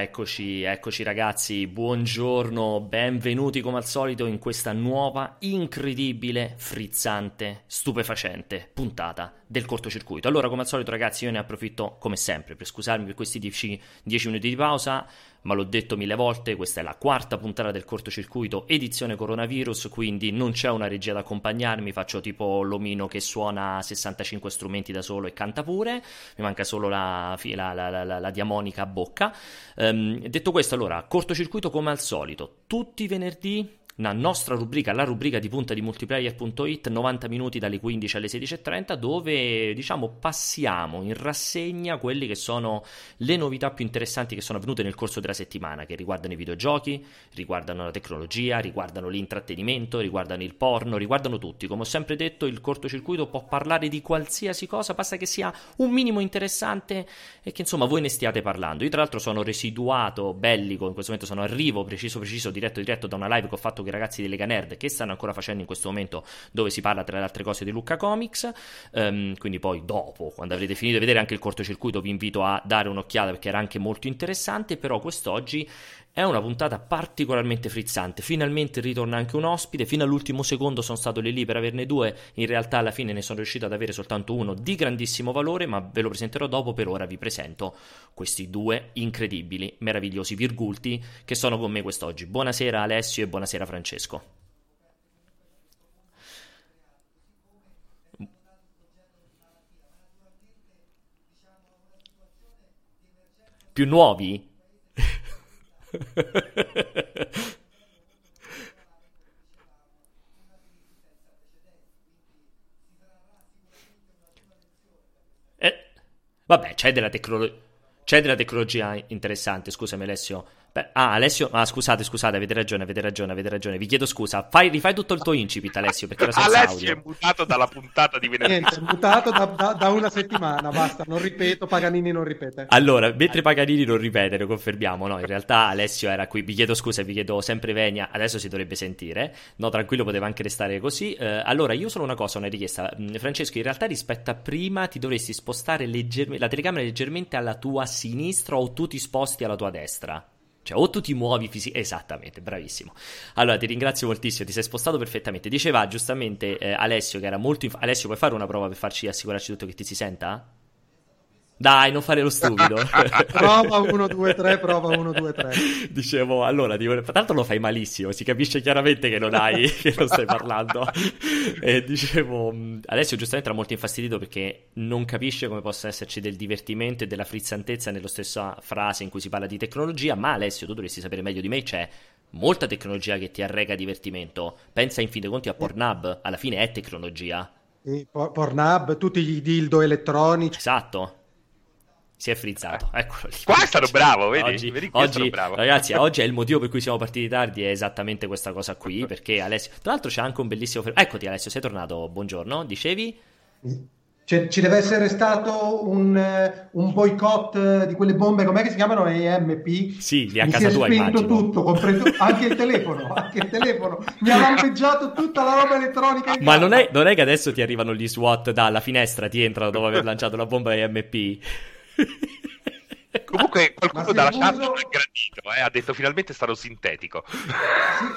Eccoci, eccoci ragazzi, buongiorno, benvenuti come al solito in questa nuova, incredibile, frizzante, stupefacente puntata del cortocircuito. Allora, come al solito ragazzi, io ne approfitto come sempre per scusarmi per questi 10, 10 minuti di pausa, ma l'ho detto mille volte, questa è la quarta puntata del cortocircuito edizione coronavirus, quindi non c'è una regia da accompagnarmi, faccio tipo l'omino che suona 65 strumenti da solo e canta pure, mi manca solo la, la, la, la diamonica a bocca. Um, detto questo, allora, cortocircuito come al solito, tutti i venerdì una nostra rubrica, la rubrica di punta di multiplayer.it, 90 minuti dalle 15 alle 16.30, dove diciamo passiamo in rassegna quelle che sono le novità più interessanti che sono avvenute nel corso della settimana, che riguardano i videogiochi, riguardano la tecnologia, riguardano l'intrattenimento, riguardano il porno, riguardano tutti. Come ho sempre detto, il cortocircuito può parlare di qualsiasi cosa, basta che sia un minimo interessante e che insomma voi ne stiate parlando. Io tra l'altro sono residuato bellico, in questo momento sono arrivo preciso preciso, diretto diretto da una live che ho fatto i ragazzi di Lega Nerd che stanno ancora facendo in questo momento dove si parla tra le altre cose di Lucca Comics. Um, quindi poi dopo quando avrete finito di vedere anche il cortocircuito vi invito a dare un'occhiata perché era anche molto interessante però quest'oggi è una puntata particolarmente frizzante. Finalmente ritorna anche un ospite. Fino all'ultimo secondo sono stato lì lì per averne due. In realtà alla fine ne sono riuscito ad avere soltanto uno di grandissimo valore, ma ve lo presenterò dopo. Per ora vi presento questi due incredibili, meravigliosi virgulti che sono con me quest'oggi. Buonasera Alessio e buonasera Francesco. Più nuovi? Eh, vabbè, c'è della, tecno- c'è della tecnologia interessante, scusami Alessio. Beh, ah, Alessio, ah, scusate, scusate, avete ragione, avete ragione, avete ragione. Vi chiedo scusa. Fai, rifai tutto il tuo incipit, Alessio, perché era senza Alessio audio. è mutato dalla puntata di venerdì. Niente, è mutato da, da, da, una settimana, basta, non ripeto, Paganini non ripete. Allora, mentre Paganini non ripete, lo confermiamo, no, in realtà Alessio era qui, vi chiedo scusa, vi chiedo sempre venia, adesso si dovrebbe sentire, no, tranquillo, poteva anche restare così. Eh, allora, io solo una cosa, una richiesta. Mm, Francesco, in realtà rispetto a prima ti dovresti spostare leggermente, la telecamera leggermente alla tua sinistra o tu ti sposti alla tua destra. Cioè, o tu ti muovi fisicamente. Esattamente, bravissimo. Allora, ti ringrazio moltissimo, ti sei spostato perfettamente. Diceva giustamente eh, Alessio che era molto. Inf- Alessio, puoi fare una prova per farci assicurarci tutto che ti si senta? Dai, non fare lo stupido. prova 1, 2, 3, prova 1, 2, 3. Dicevo, allora, dico, tanto lo fai malissimo, si capisce chiaramente che non hai, che non stai parlando. e dicevo, Alessio giustamente era molto infastidito perché non capisce come possa esserci del divertimento e della frizzantezza nella stessa frase in cui si parla di tecnologia, ma Alessio, tu dovresti sapere meglio di me, c'è molta tecnologia che ti arrega divertimento. Pensa in fin dei conti a Pornhub, alla fine è tecnologia. Pornhub, tutti gli dildo elettronici. Esatto si è frizzato. Eh. Eccolo lì. Qua è stato bravo, vedi? Oggi, vedi oggi bravo. ragazzi, oggi è il motivo per cui siamo partiti tardi. È esattamente questa cosa qui. Perché Alessio, tra l'altro, c'è anche un bellissimo. Eccoti, Alessio, sei tornato. Buongiorno. Dicevi? C'è, ci deve essere stato un, un boicott di quelle bombe, com'è che si chiamano? EMP? Sì, lì a Mi casa si tua è spento immagino. tutto, compreso anche il telefono, anche il telefono. Mi ha lampeggiato tutta la roba elettronica. in Ma non è, non è che adesso ti arrivano gli SWAT dalla finestra, ti entrano dopo aver lanciato la bomba EMP? Comunque qualcuno dalla è chat fuso- non ha gradito, eh? ha detto finalmente è stato sintetico.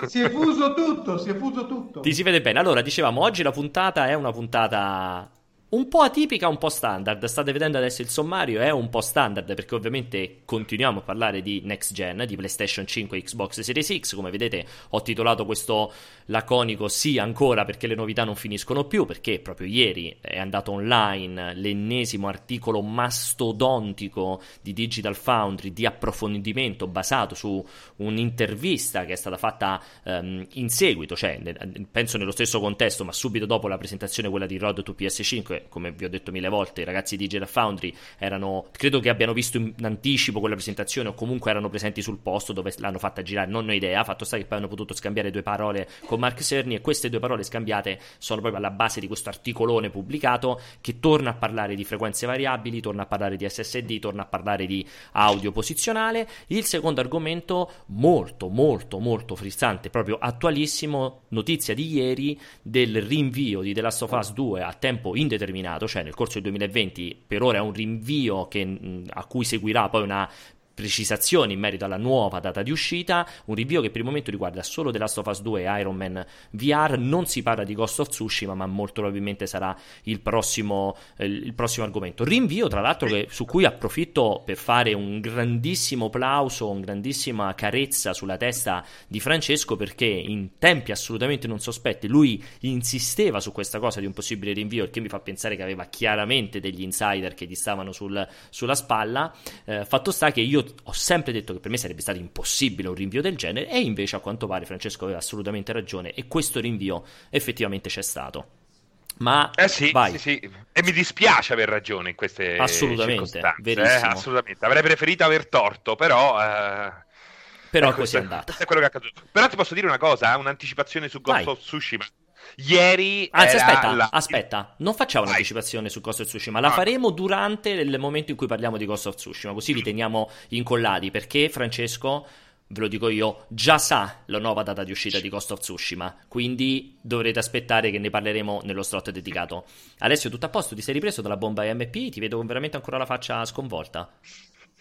Si, si è fuso tutto, si è fuso tutto. Ti si vede bene. Allora, dicevamo, oggi la puntata è una puntata un po' atipica, un po' standard. State vedendo adesso il sommario, è un po' standard perché ovviamente continuiamo a parlare di next gen, di PlayStation 5 e Xbox Series X. Come vedete, ho titolato questo laconico sì ancora perché le novità non finiscono più, perché proprio ieri è andato online l'ennesimo articolo mastodontico di Digital Foundry di approfondimento basato su un'intervista che è stata fatta ehm, in seguito, cioè penso nello stesso contesto, ma subito dopo la presentazione quella di Road to PS5, come vi ho detto mille volte, i ragazzi di Digital Foundry erano, credo che abbiano visto in anticipo quella presentazione o comunque erano presenti sul posto dove l'hanno fatta girare, non ho idea, fatto sta che poi hanno potuto scambiare due parole con Mark Cerny e queste due parole scambiate sono proprio alla base di questo articolone pubblicato che torna a parlare di frequenze variabili, torna a parlare di SSD, torna a parlare di audio posizionale. Il secondo argomento molto molto molto frizzante, proprio attualissimo, notizia di ieri del rinvio di The Last of Us 2 a tempo indeterminato, cioè nel corso del 2020, per ora è un rinvio che, a cui seguirà poi una precisazioni in merito alla nuova data di uscita, un rinvio che per il momento riguarda solo The Last of Us 2 e Iron Man VR, non si parla di Ghost of Tsushima, ma molto probabilmente sarà il prossimo, eh, il prossimo argomento. Rinvio, tra l'altro, che, su cui approfitto per fare un grandissimo plauso, una grandissima carezza sulla testa di Francesco, perché in tempi assolutamente non sospetti lui insisteva su questa cosa di un possibile rinvio, il che mi fa pensare che aveva chiaramente degli insider che gli stavano sul, sulla spalla. Eh, fatto sta che io ho sempre detto che per me sarebbe stato impossibile un rinvio del genere e invece a quanto pare Francesco aveva assolutamente ragione e questo rinvio effettivamente c'è stato. Ma eh sì, vai. sì, sì, e mi dispiace aver ragione in queste assolutamente, eh, assolutamente. Avrei preferito aver torto, però eh... Però ecco, così è andato. È quello che è accaduto. Però ti posso dire una cosa, eh? un'anticipazione su Ghost of Tsushima. Ieri. Anzi, aspetta, la... aspetta, non facciamo Vai. un'anticipazione su Ghost of Tsushima, la ah. faremo durante il momento in cui parliamo di Ghost of Tsushima, così vi teniamo incollati. Perché Francesco, ve lo dico io, già sa la nuova data di uscita di Ghost of Tsushima. Quindi dovrete aspettare che ne parleremo nello slot dedicato. Alessio, tutto a posto? Ti sei ripreso dalla bomba MP? Ti vedo veramente ancora la faccia sconvolta.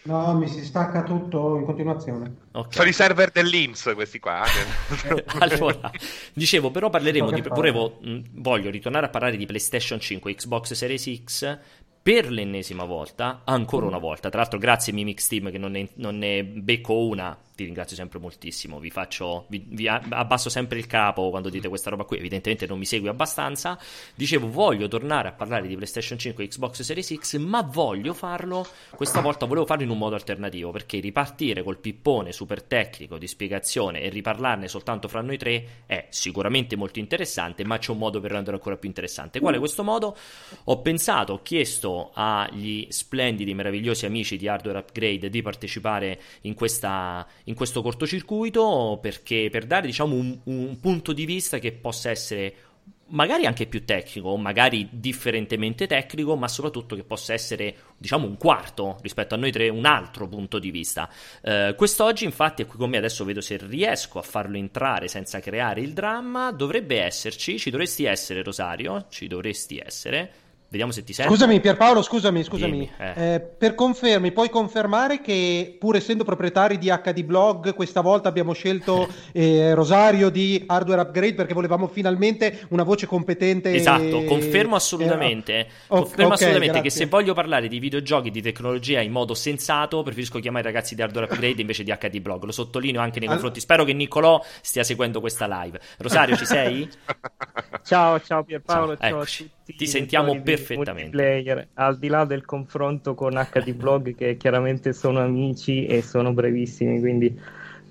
No, mi si stacca tutto in continuazione. Okay. Sono i server dell'Inps questi qua. Eh. allora, dicevo, però parleremo di... Volevo, voglio ritornare a parlare di PlayStation 5, Xbox Series X per l'ennesima volta, ancora una volta. Tra l'altro, grazie Mimix Team che non ne, non ne becco una ti ringrazio sempre moltissimo. Vi faccio, vi, vi, abbasso sempre il capo quando dite questa roba qui. Evidentemente non mi segui abbastanza. Dicevo, voglio tornare a parlare di PlayStation 5 e Xbox Series X, ma voglio farlo. Questa volta volevo farlo in un modo alternativo perché ripartire col pippone super tecnico di spiegazione e riparlarne soltanto fra noi tre è sicuramente molto interessante, ma c'è un modo per renderlo ancora più interessante. Qual è questo modo? Ho pensato, ho chiesto agli splendidi, meravigliosi amici di Hardware Upgrade di partecipare in questa questo cortocircuito perché per dare diciamo un, un punto di vista che possa essere magari anche più tecnico, magari differentemente tecnico, ma soprattutto che possa essere, diciamo, un quarto rispetto a noi tre, un altro punto di vista. Eh, quest'oggi, infatti, è qui con me, adesso vedo se riesco a farlo entrare senza creare il dramma. Dovrebbe esserci, ci dovresti essere, Rosario, ci dovresti essere. Vediamo se ti senti. Scusami Pierpaolo, scusami, scusami. Eh. Eh, per confermi, puoi confermare che pur essendo proprietari di HD Blog, questa volta abbiamo scelto eh, Rosario di Hardware Upgrade perché volevamo finalmente una voce competente. Esatto, confermo assolutamente. Eh, confermo okay, assolutamente grazie. che se voglio parlare di videogiochi, di tecnologia in modo sensato, preferisco chiamare i ragazzi di Hardware Upgrade invece di HD Blog. Lo sottolineo anche nei confronti. Spero che Niccolò stia seguendo questa live. Rosario, ci sei? ciao, ciao Pierpaolo, ciao, ciao a tutti ti sentiamo perfettamente. Al di là del confronto con HD Blog, che chiaramente sono amici e sono brevissimi, quindi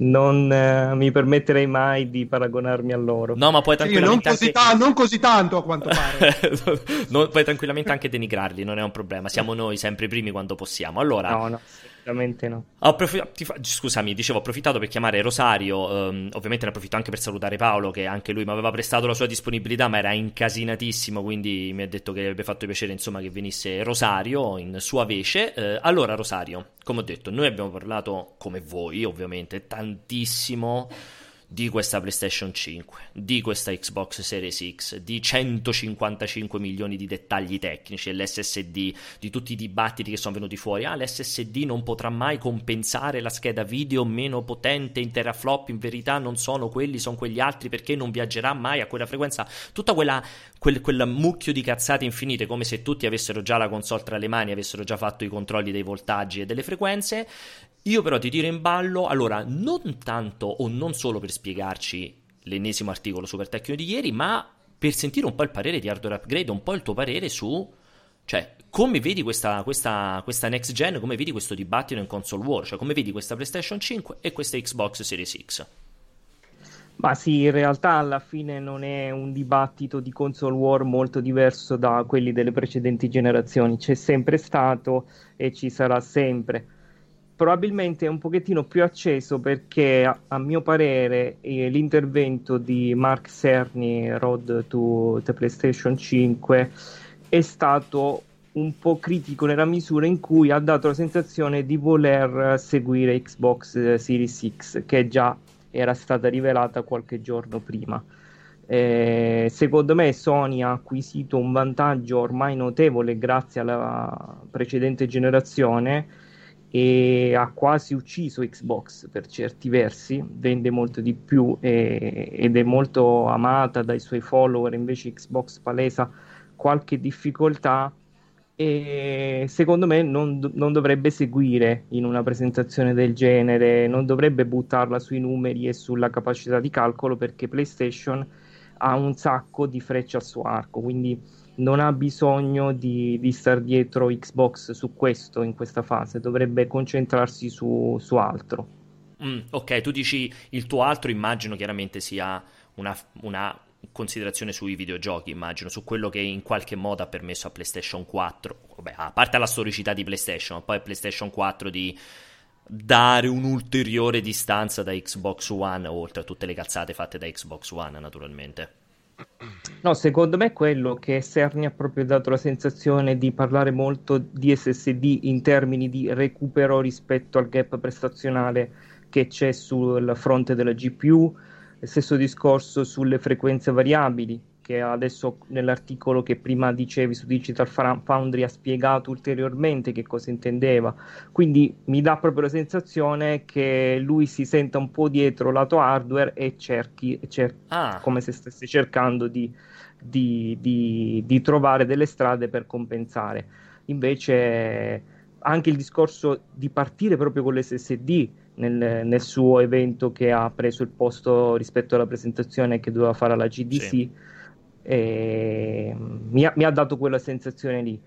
non eh, mi permetterei mai di paragonarmi a loro. No, ma puoi tranquillamente. Sì, non, così anche... ta- non, così tanto a quanto pare. no, puoi tranquillamente anche denigrarli, non è un problema. Siamo noi sempre i primi quando possiamo. Allora. No, no. Assolutamente no. Approfitt- scusami, dicevo, ho approfittato per chiamare Rosario. Um, ovviamente ne approfitto anche per salutare Paolo, che anche lui mi aveva prestato la sua disponibilità, ma era incasinatissimo. Quindi mi ha detto che avrebbe fatto piacere, insomma, che venisse Rosario in sua vece. Uh, allora, Rosario, come ho detto, noi abbiamo parlato, come voi, ovviamente, tantissimo di questa PlayStation 5, di questa Xbox Series X, di 155 milioni di dettagli tecnici, l'SSD, di tutti i dibattiti che sono venuti fuori. Ah, l'SSD non potrà mai compensare la scheda video meno potente in teraflop, in verità non sono quelli, sono quegli altri perché non viaggerà mai a quella frequenza. Tutta quella quel, quel mucchio di cazzate infinite, come se tutti avessero già la console tra le mani, avessero già fatto i controlli dei voltaggi e delle frequenze. Io però ti tiro in ballo, allora, non tanto o non solo per spiegarci l'ennesimo articolo super tecnico di ieri, ma per sentire un po' il parere di Hardware Upgrade, un po' il tuo parere su, cioè, come vedi questa, questa, questa next gen, come vedi questo dibattito in console war, cioè come vedi questa PlayStation 5 e questa Xbox Series X. Ma sì, in realtà alla fine non è un dibattito di console war molto diverso da quelli delle precedenti generazioni, c'è sempre stato e ci sarà sempre probabilmente è un pochettino più acceso perché a, a mio parere eh, l'intervento di Mark Cerny Road to the PlayStation 5 è stato un po' critico nella misura in cui ha dato la sensazione di voler seguire Xbox eh, Series X che già era stata rivelata qualche giorno prima. Eh, secondo me Sony ha acquisito un vantaggio ormai notevole grazie alla precedente generazione e ha quasi ucciso Xbox per certi versi, vende molto di più e, ed è molto amata dai suoi follower, invece Xbox palesa qualche difficoltà e secondo me non, non, dovrebbe seguire in una presentazione del genere, non dovrebbe buttarla sui numeri e sulla capacità di calcolo perché PlayStation ha un sacco di frecce al suo arco, quindi non ha bisogno di, di star dietro Xbox su questo in questa fase, dovrebbe concentrarsi su, su altro. Mm, ok, tu dici il tuo altro, immagino chiaramente sia una, una, considerazione sui videogiochi, immagino, su quello che in qualche modo ha permesso a PlayStation 4, vabbè, a parte la storicità di PlayStation, poi a PlayStation 4 di dare un'ulteriore distanza da Xbox One, oltre a tutte le cazzate fatte da Xbox One, naturalmente. No, secondo me quello che Cerny ha proprio dato la sensazione di parlare molto di SSD in termini di recupero rispetto al gap prestazionale che c'è sul fronte della GPU, stesso discorso sulle frequenze variabili che adesso nell'articolo che prima dicevi su Digital Foundry ha spiegato ulteriormente che cosa intendeva. Quindi mi dà proprio la sensazione che lui si senta un po' dietro lato hardware e cerchi, cer- ah. come se stesse cercando di, di, di, di trovare delle strade per compensare. Invece anche il discorso di partire proprio con l'SSD nel, nel, suo evento che ha preso il posto rispetto alla presentazione che doveva fare alla GDC sì e mi ha, mi ha dato quella sensazione lì.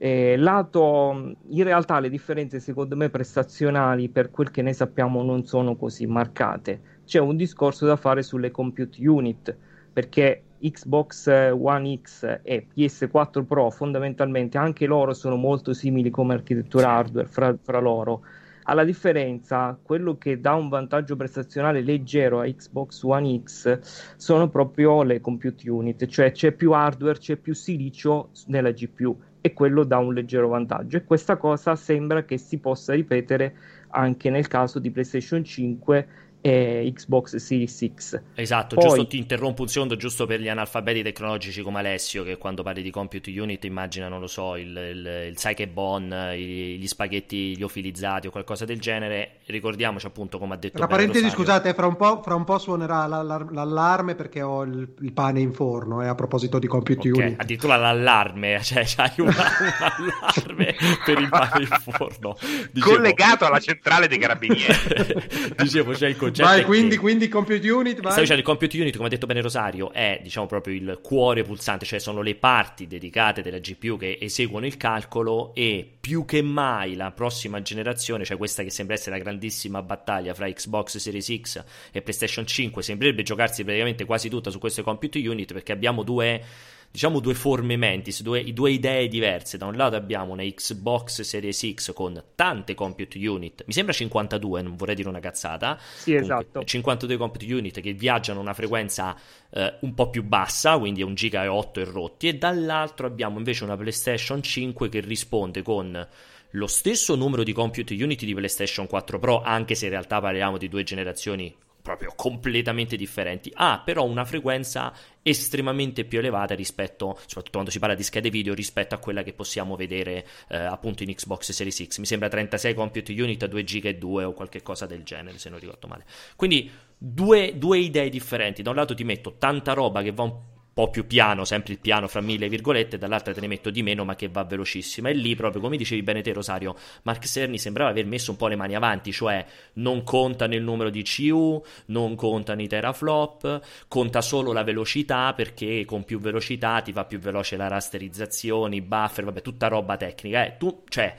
Eh, lato in realtà le differenze secondo me prestazionali per quel che ne sappiamo non sono così marcate. C'è un discorso da fare sulle compute unit perché Xbox One X e PS4 Pro fondamentalmente anche loro sono molto simili come architettura hardware fra, fra loro alla differenza, quello che dà un vantaggio prestazionale leggero a Xbox One X sono proprio le compute unit, cioè c'è più hardware, c'è più silicio nella GPU e quello dà un leggero vantaggio. E questa cosa sembra che si possa ripetere anche nel caso di PlayStation 5 e Xbox Series X. Esatto, Poi... giusto ti interrompo un secondo, giusto per gli analfabeti tecnologici come Alessio, che quando parli di compute unit immagina, non lo so, il, il, il Psyche gli spaghetti liofilizzati o qualcosa del genere. Ricordiamoci appunto, come ha detto Tra parentesi, Rosario. scusate, fra un, po', fra un po' suonerà l'allarme perché ho il, il, pane in forno, eh, a proposito di compute okay, unit. Addirittura l'allarme, cioè c'hai un allarme per il pane in forno. Dicevo... Collegato alla centrale dei carabinieri. Dicevo, c'è il concetto. Vai, quindi, che... quindi compute unit. Vai. Stavo dicendo, il compute unit, come ha detto bene Rosario, è diciamo proprio il cuore pulsante, cioè sono le parti dedicate della GPU che eseguono il calcolo e più che mai la prossima generazione, cioè questa che sembra essere la grandissima battaglia fra Xbox Series X e PlayStation 5, sembrerebbe giocarsi praticamente quasi tutta su queste compute unit perché abbiamo due diciamo due forme mentis, due, due, idee diverse. Da un lato abbiamo una Xbox Series X con tante compute unit, mi sembra 52, non vorrei dire una cazzata. Sì, esatto. 52 compute unit che viaggiano a una frequenza eh, un po' più bassa, quindi è un giga e 8 e rotti, e dall'altro abbiamo invece una PlayStation 5 che risponde con lo stesso numero di compute unit di PlayStation 4 Pro, anche se in realtà parliamo di due generazioni proprio completamente differenti. Ha però una frequenza estremamente più elevata rispetto, soprattutto quando si parla di schede video, rispetto a quella che possiamo vedere eh, appunto in Xbox Series X. Mi sembra 36 compute unit a 2 giga e 2 o qualche cosa del genere, se non ricordo male. Quindi due, due idee differenti. Da un lato ti metto tanta roba che va un po' più piano, sempre il piano fra mille virgolette, dall'altra te ne metto di meno ma che va velocissima. E lì proprio, come dicevi bene te Rosario, Mark Cerny sembrava aver messo un po' le mani avanti, cioè non conta nel numero di CU, non contano i teraflop, conta solo la velocità perché con più velocità ti va più veloce la rasterizzazione, i buffer, vabbè, tutta roba tecnica. Eh. Tu, cioè,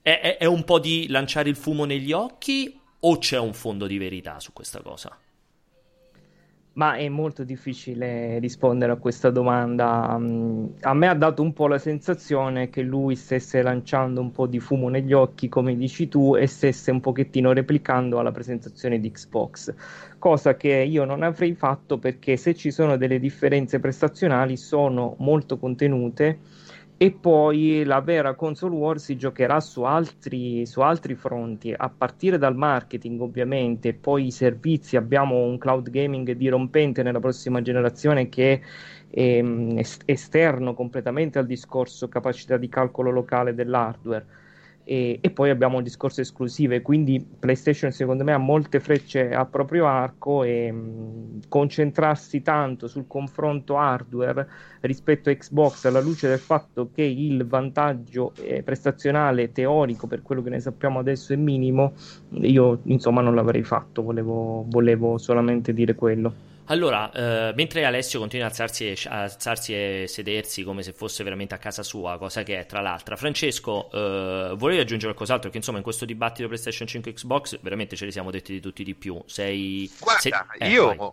è, è, è un po' di lanciare il fumo negli occhi o c'è un fondo di verità su questa cosa? Ma è molto difficile rispondere a questa domanda. A me ha dato un po' la sensazione che lui stesse lanciando un po' di fumo negli occhi, come dici tu, e stesse un pochettino replicando alla presentazione di Xbox, cosa che io non avrei fatto perché se ci sono delle differenze prestazionali sono molto contenute e poi la vera console war si giocherà su altri, su altri fronti, a partire dal marketing ovviamente, poi i servizi, abbiamo un cloud gaming dirompente nella prossima generazione che è ehm, esterno completamente al discorso capacità di calcolo locale dell'hardware. E, e, poi abbiamo il discorso esclusive, quindi PlayStation secondo me ha molte frecce a proprio arco e mh, concentrarsi tanto sul confronto hardware rispetto a Xbox alla luce del fatto che il vantaggio eh, prestazionale teorico per quello che ne sappiamo adesso è minimo, io insomma non l'avrei fatto, volevo, volevo solamente dire quello. Allora, eh, mentre Alessio continua a alzarsi, e, alzarsi, e, sedersi come se fosse veramente a casa sua, cosa che è tra l'altro, Francesco, eh, volevi aggiungere qualcos'altro? Perché insomma in questo dibattito PlayStation 5 Xbox veramente ce li siamo detti di tutti di più. Sei... Guarda, sei... Eh, io... Vai.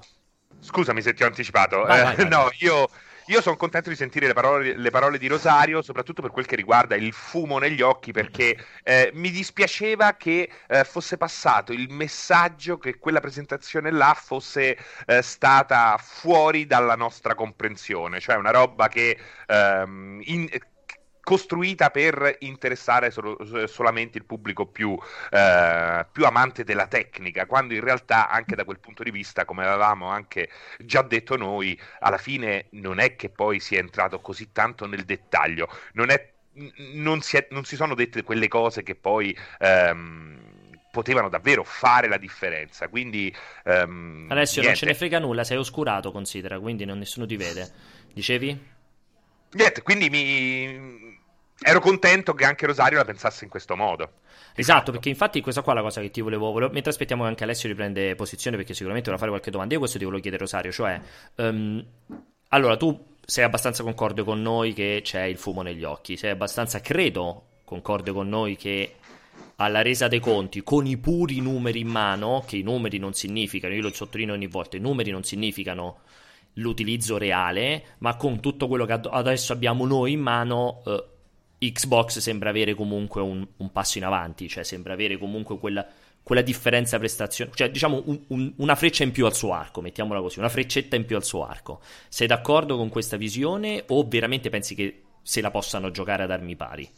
Scusami se ti ho anticipato. Vai, vai, eh, no, io io sono contento di sentire le parole, le parole, di Rosario, soprattutto per quel che riguarda il fumo negli occhi, perché eh, mi dispiaceva che eh, fosse passato il messaggio che quella presentazione là fosse eh, stata fuori dalla nostra comprensione, cioè una roba che ehm, in, costruita per interessare solo, solamente il pubblico più, eh, più, amante della tecnica, quando in realtà anche da quel punto di vista, come avevamo anche già detto noi, alla fine non è che poi si è entrato così tanto nel dettaglio, non, è, non, si, è, non si, sono dette quelle cose che poi... Ehm, potevano davvero fare la differenza. Quindi, um, Alessio, niente. non ce ne frega nulla, sei oscurato, considera, quindi non, nessuno ti vede. Dicevi? Niente, quindi mi, ero contento che anche Rosario la pensasse in questo modo. Esatto, perché infatti questa qua è la cosa che ti volevo, volevo mentre aspettiamo che anche Alessio riprende posizione perché sicuramente vorrà fare qualche domanda, io questo ti volevo chiedere Rosario, cioè um, allora tu sei abbastanza concorde con noi che c'è il fumo negli occhi, sei abbastanza credo concorde con noi che alla resa dei conti con i puri numeri in mano, che i numeri non significano, io lo sottolineo ogni volta, i numeri non significano l'utilizzo reale, ma con tutto quello che adesso abbiamo noi in mano eh, Xbox sembra avere comunque un, un, passo in avanti, cioè sembra avere comunque quella, quella differenza prestazione, cioè diciamo un, un, una freccia in più al suo arco, mettiamola così, una freccetta in più al suo arco. Sei d'accordo con questa visione o veramente pensi che se la possano giocare ad armi pari?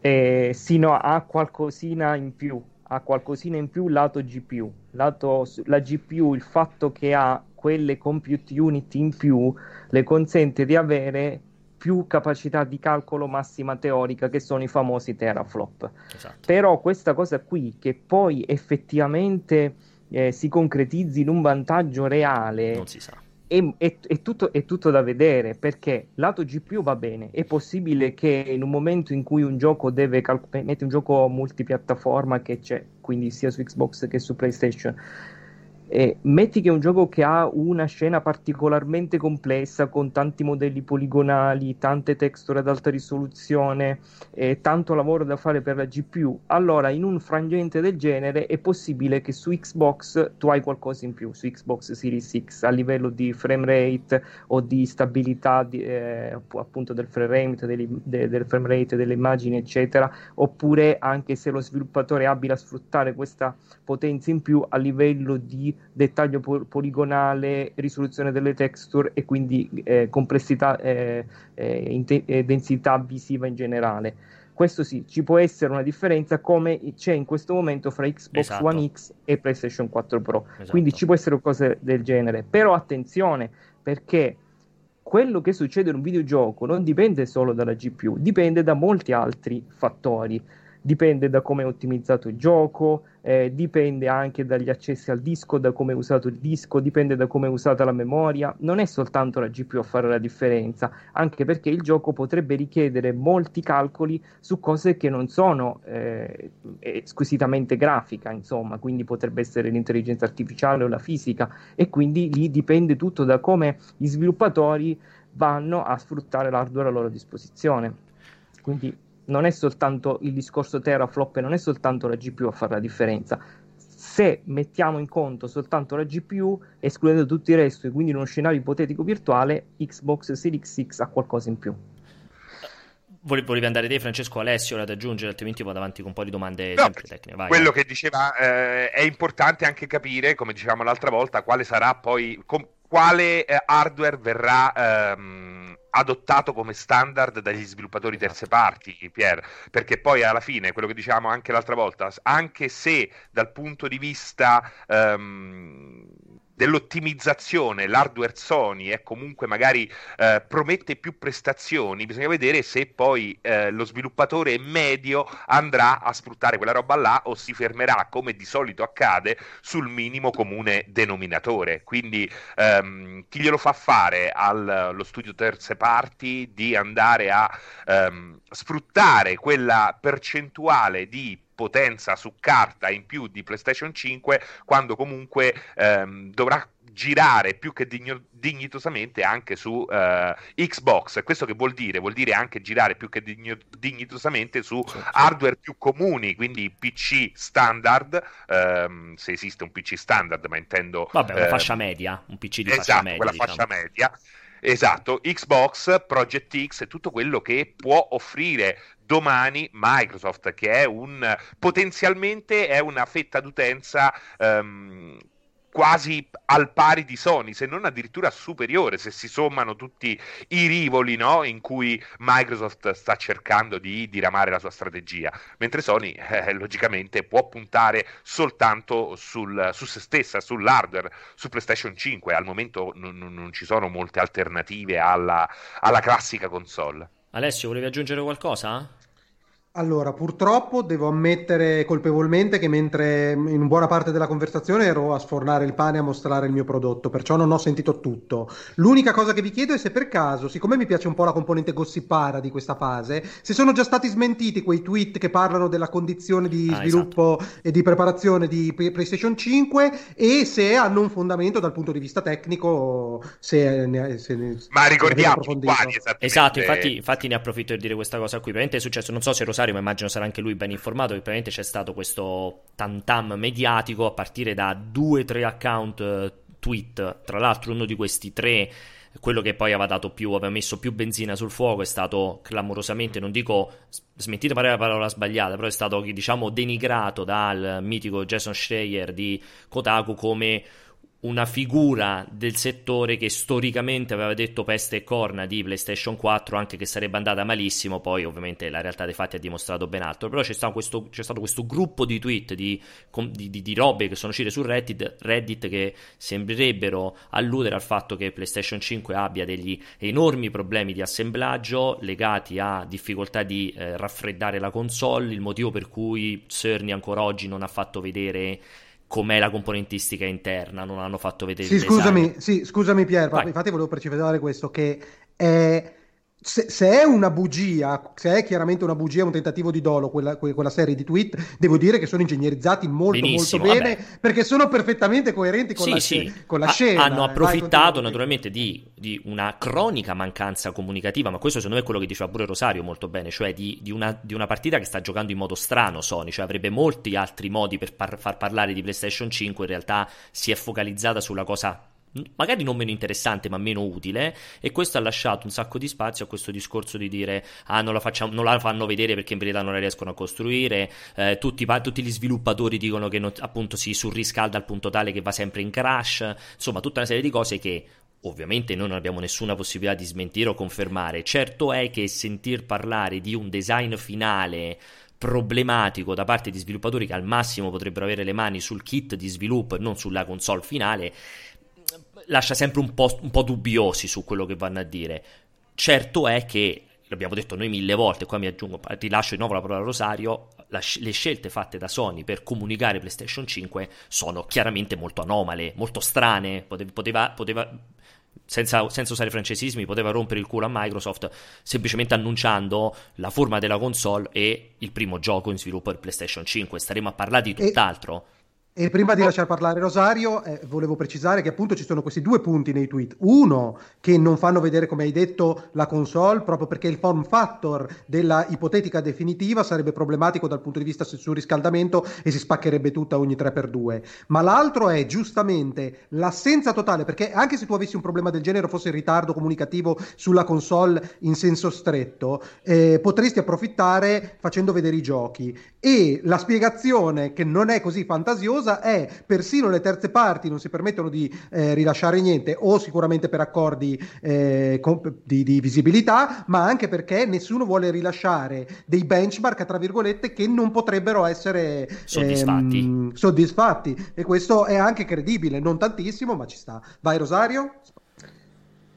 Eh, sì, no, ha qualcosina in più, ha qualcosina in più lato GPU. Lato, la GPU, il fatto che ha quelle compute unit in più, le consente di avere più capacità di calcolo massima teorica che sono i famosi teraflop. Esatto. Però questa cosa qui che poi effettivamente eh, si concretizzi in un vantaggio reale non si sa. È, è, è, tutto, è, tutto, da vedere perché lato GPU va bene. È possibile che in un momento in cui un gioco deve calcolare, metti un gioco multipiattaforma che c'è, quindi sia su Xbox che su PlayStation, eh, metti che è un gioco che ha una scena particolarmente complessa con tanti modelli poligonali, tante texture ad alta risoluzione, eh, tanto lavoro da fare per la GPU, allora in un frangente del genere è possibile che su Xbox tu hai qualcosa in più, su Xbox Series X a livello di frame rate o di stabilità di, eh, appunto del frame rate, delle, de, del frame rate delle immagini eccetera, oppure anche se lo sviluppatore è abile a sfruttare questa potenza in più a livello di dettaglio po- poligonale, risoluzione delle texture e quindi eh, complessità e eh, eh, eh, densità visiva in generale. Questo sì, ci può essere una differenza come c'è in questo momento fra Xbox esatto. One X e PlayStation 4 Pro. Esatto. Quindi ci può essere cose del genere. Però attenzione, perché quello che succede in un videogioco non dipende solo dalla GPU, dipende da molti altri fattori dipende da come è ottimizzato il gioco, eh, dipende anche dagli accessi al disco, da come è usato il disco, dipende da come è usata la memoria. Non è soltanto la GPU a fare la differenza, anche perché il gioco potrebbe richiedere molti calcoli su cose che non sono eh, squisitamente grafica, insomma, quindi potrebbe essere l'intelligenza artificiale o la fisica e quindi lì dipende tutto da come gli sviluppatori vanno a sfruttare l'hardware a loro disposizione. Quindi non è soltanto il discorso teraflop e non è soltanto la GPU a fare la differenza. Se mettiamo in conto soltanto la GPU, escludendo tutto il resto, e quindi in uno scenario ipotetico virtuale, Xbox Series X ha qualcosa in più. Volevi andare te, Francesco Alessio, ad aggiungere, altrimenti vado avanti con un po' di domande no, sempre tecniche. Vai, quello vai. che diceva eh, è importante anche capire, come dicevamo l'altra volta, quale sarà poi, com- quale eh, hardware verrà ehm, adottato come standard dagli sviluppatori esatto. terze parti, Pier, perché poi alla fine, quello che dicevamo anche l'altra volta, anche se dal punto di vista ehm, dell'ottimizzazione, l'hardware Sony è comunque magari eh, promette più prestazioni, bisogna vedere se poi eh, lo sviluppatore medio andrà a sfruttare quella roba là o si fermerà come di solito accade sul minimo comune denominatore. Quindi ehm, chi glielo fa fare allo studio terze parti di andare a ehm, sfruttare quella percentuale di potenza su carta in più di PlayStation 5 quando comunque ehm, dovrà girare più che digno- dignitosamente anche su uh, Xbox. Questo che vuol dire? Vuol dire anche girare più che digno- dignitosamente su sì, hardware più comuni, quindi PC standard, um, se esiste un PC standard, ma intendo... Vabbè, una uh, fascia media, un PC di esatto, fascia media. quella diciamo. fascia media. Esatto, Xbox, Project X e tutto quello che può offrire domani Microsoft, che è un potenzialmente è una fetta d'utenza um, quasi al pari di Sony, se non addirittura superiore, se si sommano tutti i rivoli no? in cui Microsoft sta cercando di diramare la sua strategia, mentre Sony eh, logicamente può puntare soltanto sul, su se stessa, sull'hardware, su PlayStation 5, al momento non, non ci sono molte alternative alla, alla classica console. Alessio, volevi aggiungere qualcosa? Allora, purtroppo devo ammettere colpevolmente che mentre in buona parte della conversazione ero a sfornare il pane e a mostrare il mio prodotto, perciò non ho sentito tutto. L'unica cosa che vi chiedo è se per caso, siccome mi piace un po' la componente gossipara di questa fase, se sono già stati smentiti quei tweet che parlano della condizione di ah, sviluppo esatto. e di preparazione di PlayStation 5 e se hanno un fondamento dal punto di vista tecnico, se, ne, se ne, Ma ricordiamo quali Esatto, infatti, infatti ne approfitto per dire questa cosa qui. Veramente è successo, non so se Rosario ma immagino sarà anche lui ben informato, che probabilmente c'è stato questo tantam mediatico a partire da due o tre account eh, tweet, tra l'altro uno di questi tre quello che poi aveva più, aveva messo più benzina sul fuoco è stato clamorosamente, non dico smentite pare la parola sbagliata, però è stato diciamo denigrato dal mitico Jason Schreier di Kotaku come una figura del settore che storicamente aveva detto peste e corna di PlayStation 4, anche che sarebbe andata malissimo, poi ovviamente la realtà dei fatti ha dimostrato ben altro, però c'è stato questo, c'è stato questo gruppo di tweet, di, di, di, di, robe che sono uscite su Reddit, Reddit che sembrerebbero alludere al fatto che PlayStation 5 abbia degli enormi problemi di assemblaggio legati a difficoltà di eh, raffreddare la console, il motivo per cui Cerny ancora oggi non ha fatto vedere com'è la componentistica interna, non hanno fatto vedere sì, scusami, sì, scusami Pier, infatti volevo precisare questo, che è se, se, è una bugia, se è chiaramente una bugia, un tentativo di dolo, quella, quella serie di tweet, devo dire che sono ingegnerizzati molto, Benissimo, molto bene vabbè. perché sono perfettamente coerenti con, sì, la, sì. con la, scena. Hanno approfittato Vai, naturalmente di, di, una cronica mancanza comunicativa, ma questo secondo me è quello che diceva pure Rosario molto bene, cioè di, di, una, di una, partita che sta giocando in modo strano Sony, cioè avrebbe molti altri modi per par- far parlare di PlayStation 5, in realtà si è focalizzata sulla cosa magari non meno interessante ma meno utile e questo ha lasciato un sacco di spazio a questo discorso di dire ah non la, facciamo, non la fanno vedere perché in verità non la riescono a costruire eh, tutti, tutti, gli sviluppatori dicono che non, appunto si surriscalda al punto tale che va sempre in crash insomma tutta una serie di cose che Ovviamente noi non abbiamo nessuna possibilità di smentire o confermare. Certo è che sentir parlare di un design finale problematico da parte di sviluppatori che al massimo potrebbero avere le mani sul kit di sviluppo e non sulla console finale lascia sempre un po', un po' dubbiosi su quello che vanno a dire. Certo è che l'abbiamo detto noi mille volte, qua mi aggiungo, rilascio di nuovo la parola Rosario, la, le scelte fatte da Sony per comunicare PlayStation 5 sono chiaramente molto anomale, molto strane, poteva, poteva senza, senza, usare francesismi, poteva rompere il culo a Microsoft semplicemente annunciando la forma della console e il primo gioco in sviluppo per PlayStation 5, staremo a parlare di tutt'altro. E e prima di lasciare parlare Rosario, eh, volevo precisare che appunto ci sono questi due punti nei tweet. Uno, che non fanno vedere, come hai detto, la console, proprio perché il form factor della ipotetica definitiva sarebbe problematico dal punto di vista del suo riscaldamento e si spaccherebbe tutta ogni 3x2. Ma l'altro è giustamente l'assenza totale, perché anche se tu avessi un problema del genere fosse in ritardo comunicativo sulla console in senso stretto, eh, potresti approfittare facendo vedere i giochi. E la spiegazione, che non è così fantasiosa, cosa è persino le terze parti non si permettono di eh, rilasciare niente o sicuramente per accordi eh, comp- di, di, visibilità, ma anche perché nessuno vuole rilasciare dei benchmark, tra virgolette, che non potrebbero essere soddisfatti. Ehm, soddisfatti. E questo è anche credibile, non tantissimo, ma ci sta. Vai Rosario?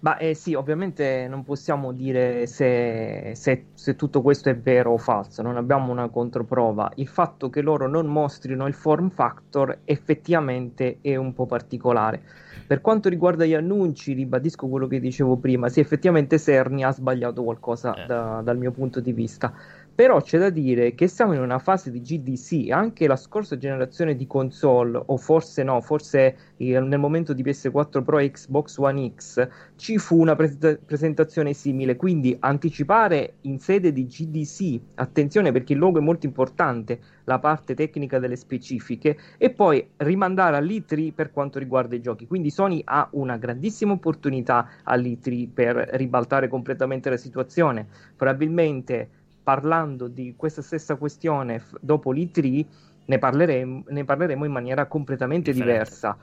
Ma eh, sì, ovviamente non possiamo dire se, se, se, tutto questo è vero o falso, non abbiamo una controprova. Il fatto che loro non mostrino il form factor effettivamente è un po' particolare. Per quanto riguarda gli annunci, ribadisco quello che dicevo prima, sì, effettivamente Cerny ha sbagliato qualcosa eh. da, dal mio punto di vista però c'è da dire che siamo in una fase di GDC, anche la scorsa generazione di console, o forse no, forse nel momento di PS4 Pro e Xbox One X ci fu una pre- presentazione simile, quindi anticipare in sede di GDC, attenzione perché il logo è molto importante, la parte tecnica delle specifiche, e poi rimandare all'E3 per quanto riguarda i giochi. Quindi Sony ha una grandissima opportunità all'E3 per ribaltare completamente la situazione. Probabilmente parlando di questa stessa questione f- dopo l'E3 ne parleremo, ne parleremo in maniera completamente Differente. diversa.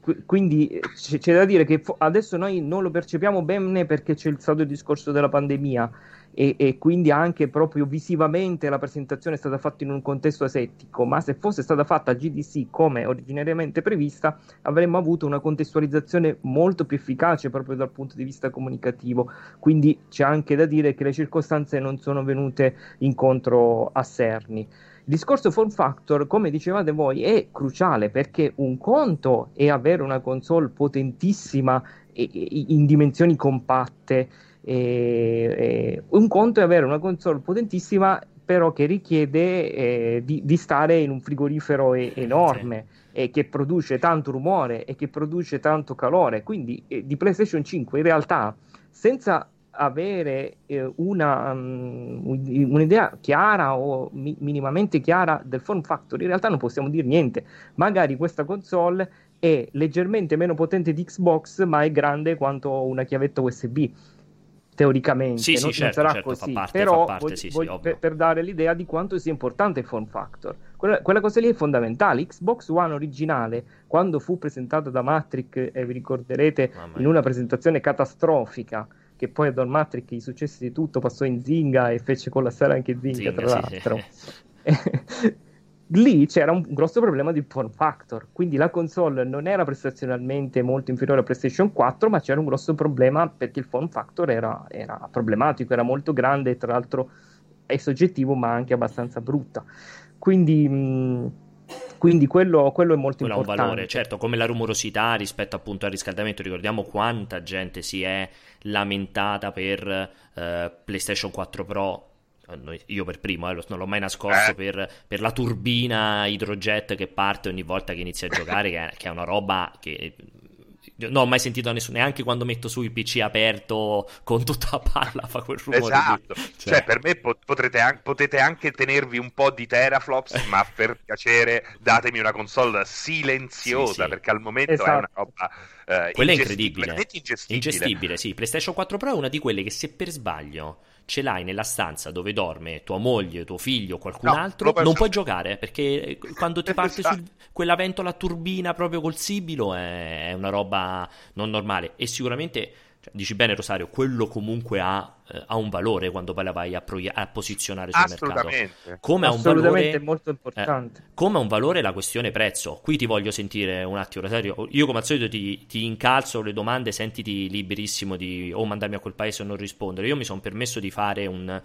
Qu- quindi eh, c- c'è da dire che fo- adesso noi non lo percepiamo bene perché c'è il stato discorso della pandemia, e, e, quindi anche proprio visivamente la presentazione è stata fatta in un contesto asettico, ma se fosse stata fatta a GDC come originariamente prevista, avremmo avuto una contestualizzazione molto più efficace proprio dal punto di vista comunicativo. Quindi c'è anche da dire che le circostanze non sono venute incontro a Serni. Il discorso form factor, come dicevate voi, è cruciale perché un conto è avere una console potentissima in dimensioni compatte e, e un conto è avere una console potentissima però che richiede eh, di, di, stare in un frigorifero e, enorme sì. e che produce tanto rumore e che produce tanto calore. Quindi eh, di PlayStation 5 in realtà senza avere eh, una, um, un'idea chiara o mi- minimamente chiara del form factor, in realtà non possiamo dire niente. Magari questa console è leggermente meno potente di Xbox, ma è grande quanto una chiavetta USB teoricamente sì, non, sì, certo, non sarà certo, così, parte, però parte, sì, voglio, per, per, dare l'idea di quanto sia importante il form factor. Quella, quella, cosa lì è fondamentale. Xbox One originale, quando fu presentata da Matrix, e vi ricorderete, in una presentazione catastrofica, che poi a Don Matrix i successi di tutto passò in Zinga e fece collassare anche Zinga, Zinga tra l'altro. Lì c'era un grosso problema di form factor, quindi la console non era prestazionalmente molto inferiore a PlayStation 4, ma c'era un grosso problema perché il form factor era, era problematico, era molto grande, tra l'altro è soggettivo ma anche abbastanza brutta. Quindi... Mh, quindi quello, quello, è molto quello importante. ha un valore, certo, come la rumorosità rispetto appunto al riscaldamento. Ricordiamo quanta gente si è lamentata per eh, PlayStation 4 Pro io per primo, eh, non l'ho mai nascosto, eh. per, per, la turbina idrojet che parte ogni volta che inizia a giocare, che, è, che è una roba che non ho mai sentito nessuno, neanche quando metto su il PC aperto con tutta la palla fa quel rumore. Esatto, cioè... cioè, per me potrete anche, potete anche tenervi un po' di teraflops, ma per piacere datemi una console silenziosa, sì, sì. perché al momento esatto. è una roba... Uh, Quella è incredibile. Ingestibile. ingestibile, sì. PlayStation 4 Pro è una di quelle che se per sbaglio ce l'hai nella stanza dove dorme tua moglie, tuo figlio, qualcun no, altro, non puoi giocare perché quando ti parte su quella ventola turbina proprio col sibilo è, è una roba non normale. E sicuramente dici bene Rosario, quello comunque ha, eh, ha, un valore quando poi la vai a, pro- a posizionare sul mercato. Come Assolutamente ha un valore, molto importante. Eh, come ha un valore la questione prezzo. Qui ti voglio sentire un attimo Rosario, io come al solito ti, ti incalzo le domande, sentiti liberissimo di o mandarmi a quel paese o non rispondere. Io mi sono permesso di fare un,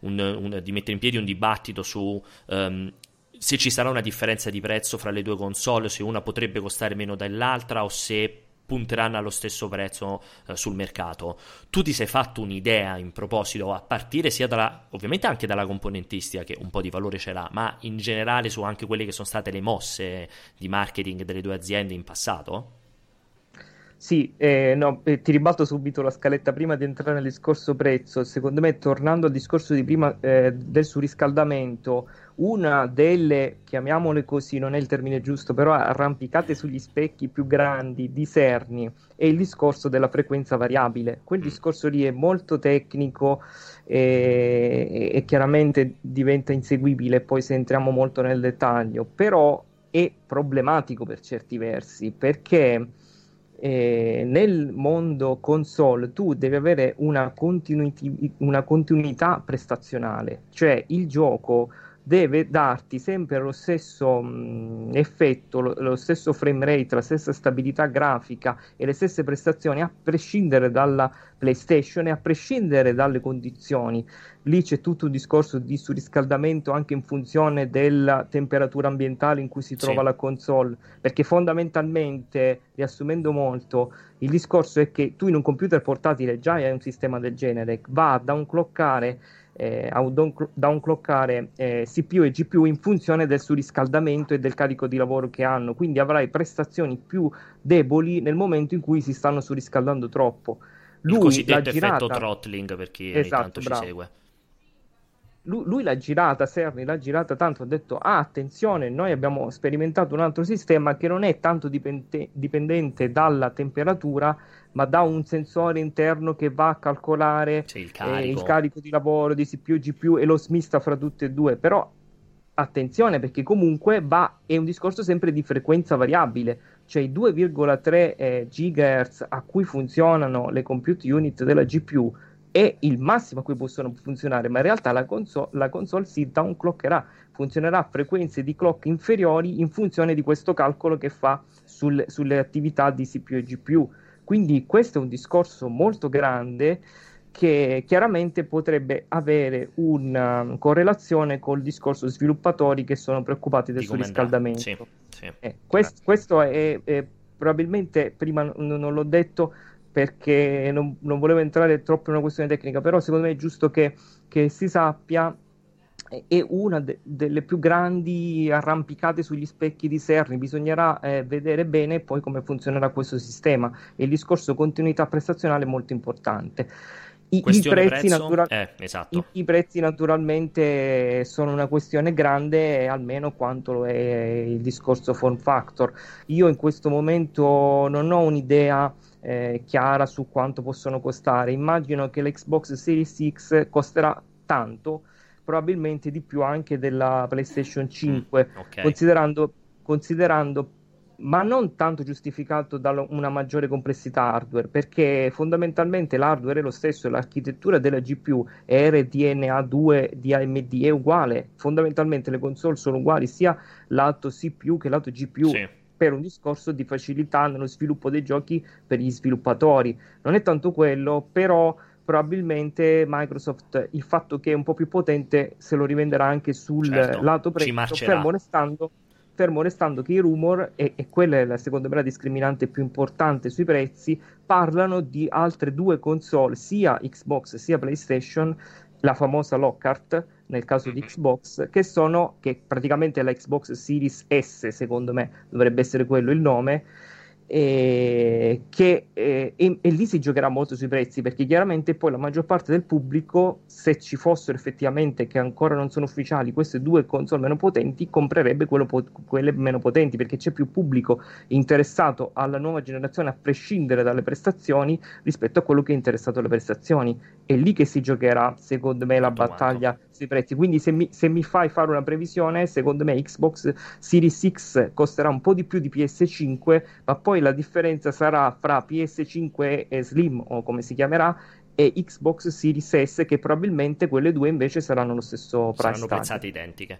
un, un, di mettere in piedi un dibattito su um, se ci sarà una differenza di prezzo fra le due console, se una potrebbe costare meno dell'altra o se punteranno allo stesso prezzo eh, sul mercato. Tu ti sei fatto un'idea in proposito a partire sia dalla, ovviamente anche dalla componentistica che un po' di valore ce l'ha, ma in generale su anche quelle che sono state le mosse di marketing delle due aziende in passato? Sì, eh, no, eh, ti ribalto subito la scaletta prima di entrare nel discorso prezzo. Secondo me, tornando al discorso di prima eh, del surriscaldamento, una delle, chiamiamole così, non è il termine giusto, però arrampicate sugli specchi più grandi di Cerni è il discorso della frequenza variabile. Quel discorso lì è molto tecnico e, e chiaramente diventa inseguibile poi se entriamo molto nel dettaglio, però è problematico per certi versi perché eh, nel mondo console tu devi avere una, continuiti- una continuità prestazionale, cioè il gioco deve darti sempre lo stesso mh, effetto, lo, lo, stesso frame rate, la stessa stabilità grafica e le stesse prestazioni a prescindere dalla PlayStation e a prescindere dalle condizioni. Lì c'è tutto un discorso di surriscaldamento anche in funzione della temperatura ambientale in cui si trova sì. la console, perché fondamentalmente, riassumendo molto, il discorso è che tu in un computer portatile già hai un sistema del genere, va a downclockare eh, downclockare eh, CPU e GPU in funzione del surriscaldamento e del carico di lavoro che hanno, quindi avrai prestazioni più deboli nel momento in cui si stanno surriscaldando troppo. Lui, Il cosiddetto girata... effetto throttling per chi esatto, bravo. ci segue. Lui, lui, l'ha girata, Serni l'ha girata tanto, ha detto ah attenzione, noi abbiamo sperimentato un altro sistema che non è tanto dipende- dipendente dalla temperatura, ma da un sensore interno che va a calcolare il, carico. Eh, il, carico. di lavoro di CPU, GPU e lo smista fra tutte e due. Però attenzione perché comunque va, è un discorso sempre di frequenza variabile, cioè i 2,3 eh, GHz a cui funzionano le compute unit della GPU è il massimo a cui possono funzionare, ma in realtà la console, la console si downclockerà, funzionerà a frequenze di clock inferiori in funzione di questo calcolo che fa sul, sulle attività di CPU e GPU. Quindi questo è un discorso molto grande che chiaramente potrebbe avere una um, correlazione col discorso sviluppatori che sono preoccupati del surriscaldamento. Sì, sì. Eh, quest, questo è, è, probabilmente, prima non l'ho detto perché non, non, volevo entrare troppo in una questione tecnica, però secondo me è giusto che, che si sappia è una de- delle più grandi arrampicate sugli specchi di Serni. Bisognerà eh, vedere bene poi come funzionerà questo sistema. E il discorso continuità prestazionale è molto importante. I, i, prezzi natura- eh, esatto. i, I, prezzi naturalmente sono una questione grande, almeno quanto lo è il discorso form factor. Io in questo momento non ho un'idea eh, chiara su quanto possono costare. Immagino che l'Xbox Series X costerà tanto probabilmente di più anche della PlayStation 5, mm, okay. considerando, considerando ma non tanto giustificato da una maggiore complessità hardware, perché fondamentalmente l'hardware è lo stesso l'architettura della GPU RDNA 2 di AMD è uguale, fondamentalmente le console sono uguali sia lato CPU che lato GPU. Sì. Per un discorso di facilità nello sviluppo dei giochi per gli sviluppatori, non è tanto quello, però probabilmente Microsoft il fatto che è un po' più potente se lo rivenderà anche sul certo, lato prezzo, fermo restando, fermo restando che i rumor, e, e quella è la, secondo me la discriminante più importante sui prezzi, parlano di altre due console, sia Xbox sia PlayStation, la famosa Lockhart nel caso di mm-hmm. Xbox, che sono, che praticamente la Xbox Series S, secondo me dovrebbe essere quello il nome, e, che, eh, e, e, lì si giocherà molto sui prezzi perché chiaramente poi la maggior parte del pubblico se ci fossero effettivamente che ancora non sono ufficiali queste due console meno potenti comprerebbe po- quelle meno potenti perché c'è più pubblico interessato alla nuova generazione a prescindere dalle prestazioni rispetto a quello che è interessato alle prestazioni è lì che si giocherà secondo me la battaglia sui prezzi. Quindi se mi, se mi fai fare una previsione secondo me Xbox Series X costerà un po' di più di PS5 ma poi la differenza sarà fra PS5 e Slim o come si chiamerà e Xbox Series S che probabilmente quelle due invece saranno lo stesso price saranno pensate identiche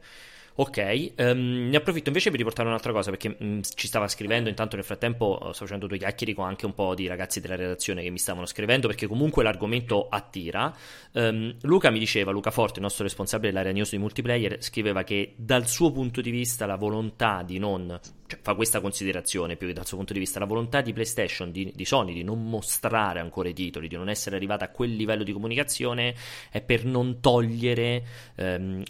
Ok, um, ne approfitto invece per riportare un'altra cosa perché um, ci stava scrivendo intanto nel frattempo sto facendo due chiacchiere con anche un po' di ragazzi della redazione che mi stavano scrivendo perché comunque l'argomento attira. Um, Luca mi diceva, Luca Forte, il nostro responsabile dell'area news di multiplayer, scriveva che dal suo punto di vista la volontà di non, cioè fa questa considerazione più che dal suo punto di vista, la volontà di PlayStation, di, di Sony di non mostrare ancora i titoli, di non essere arrivata a quel livello di comunicazione è per non togliere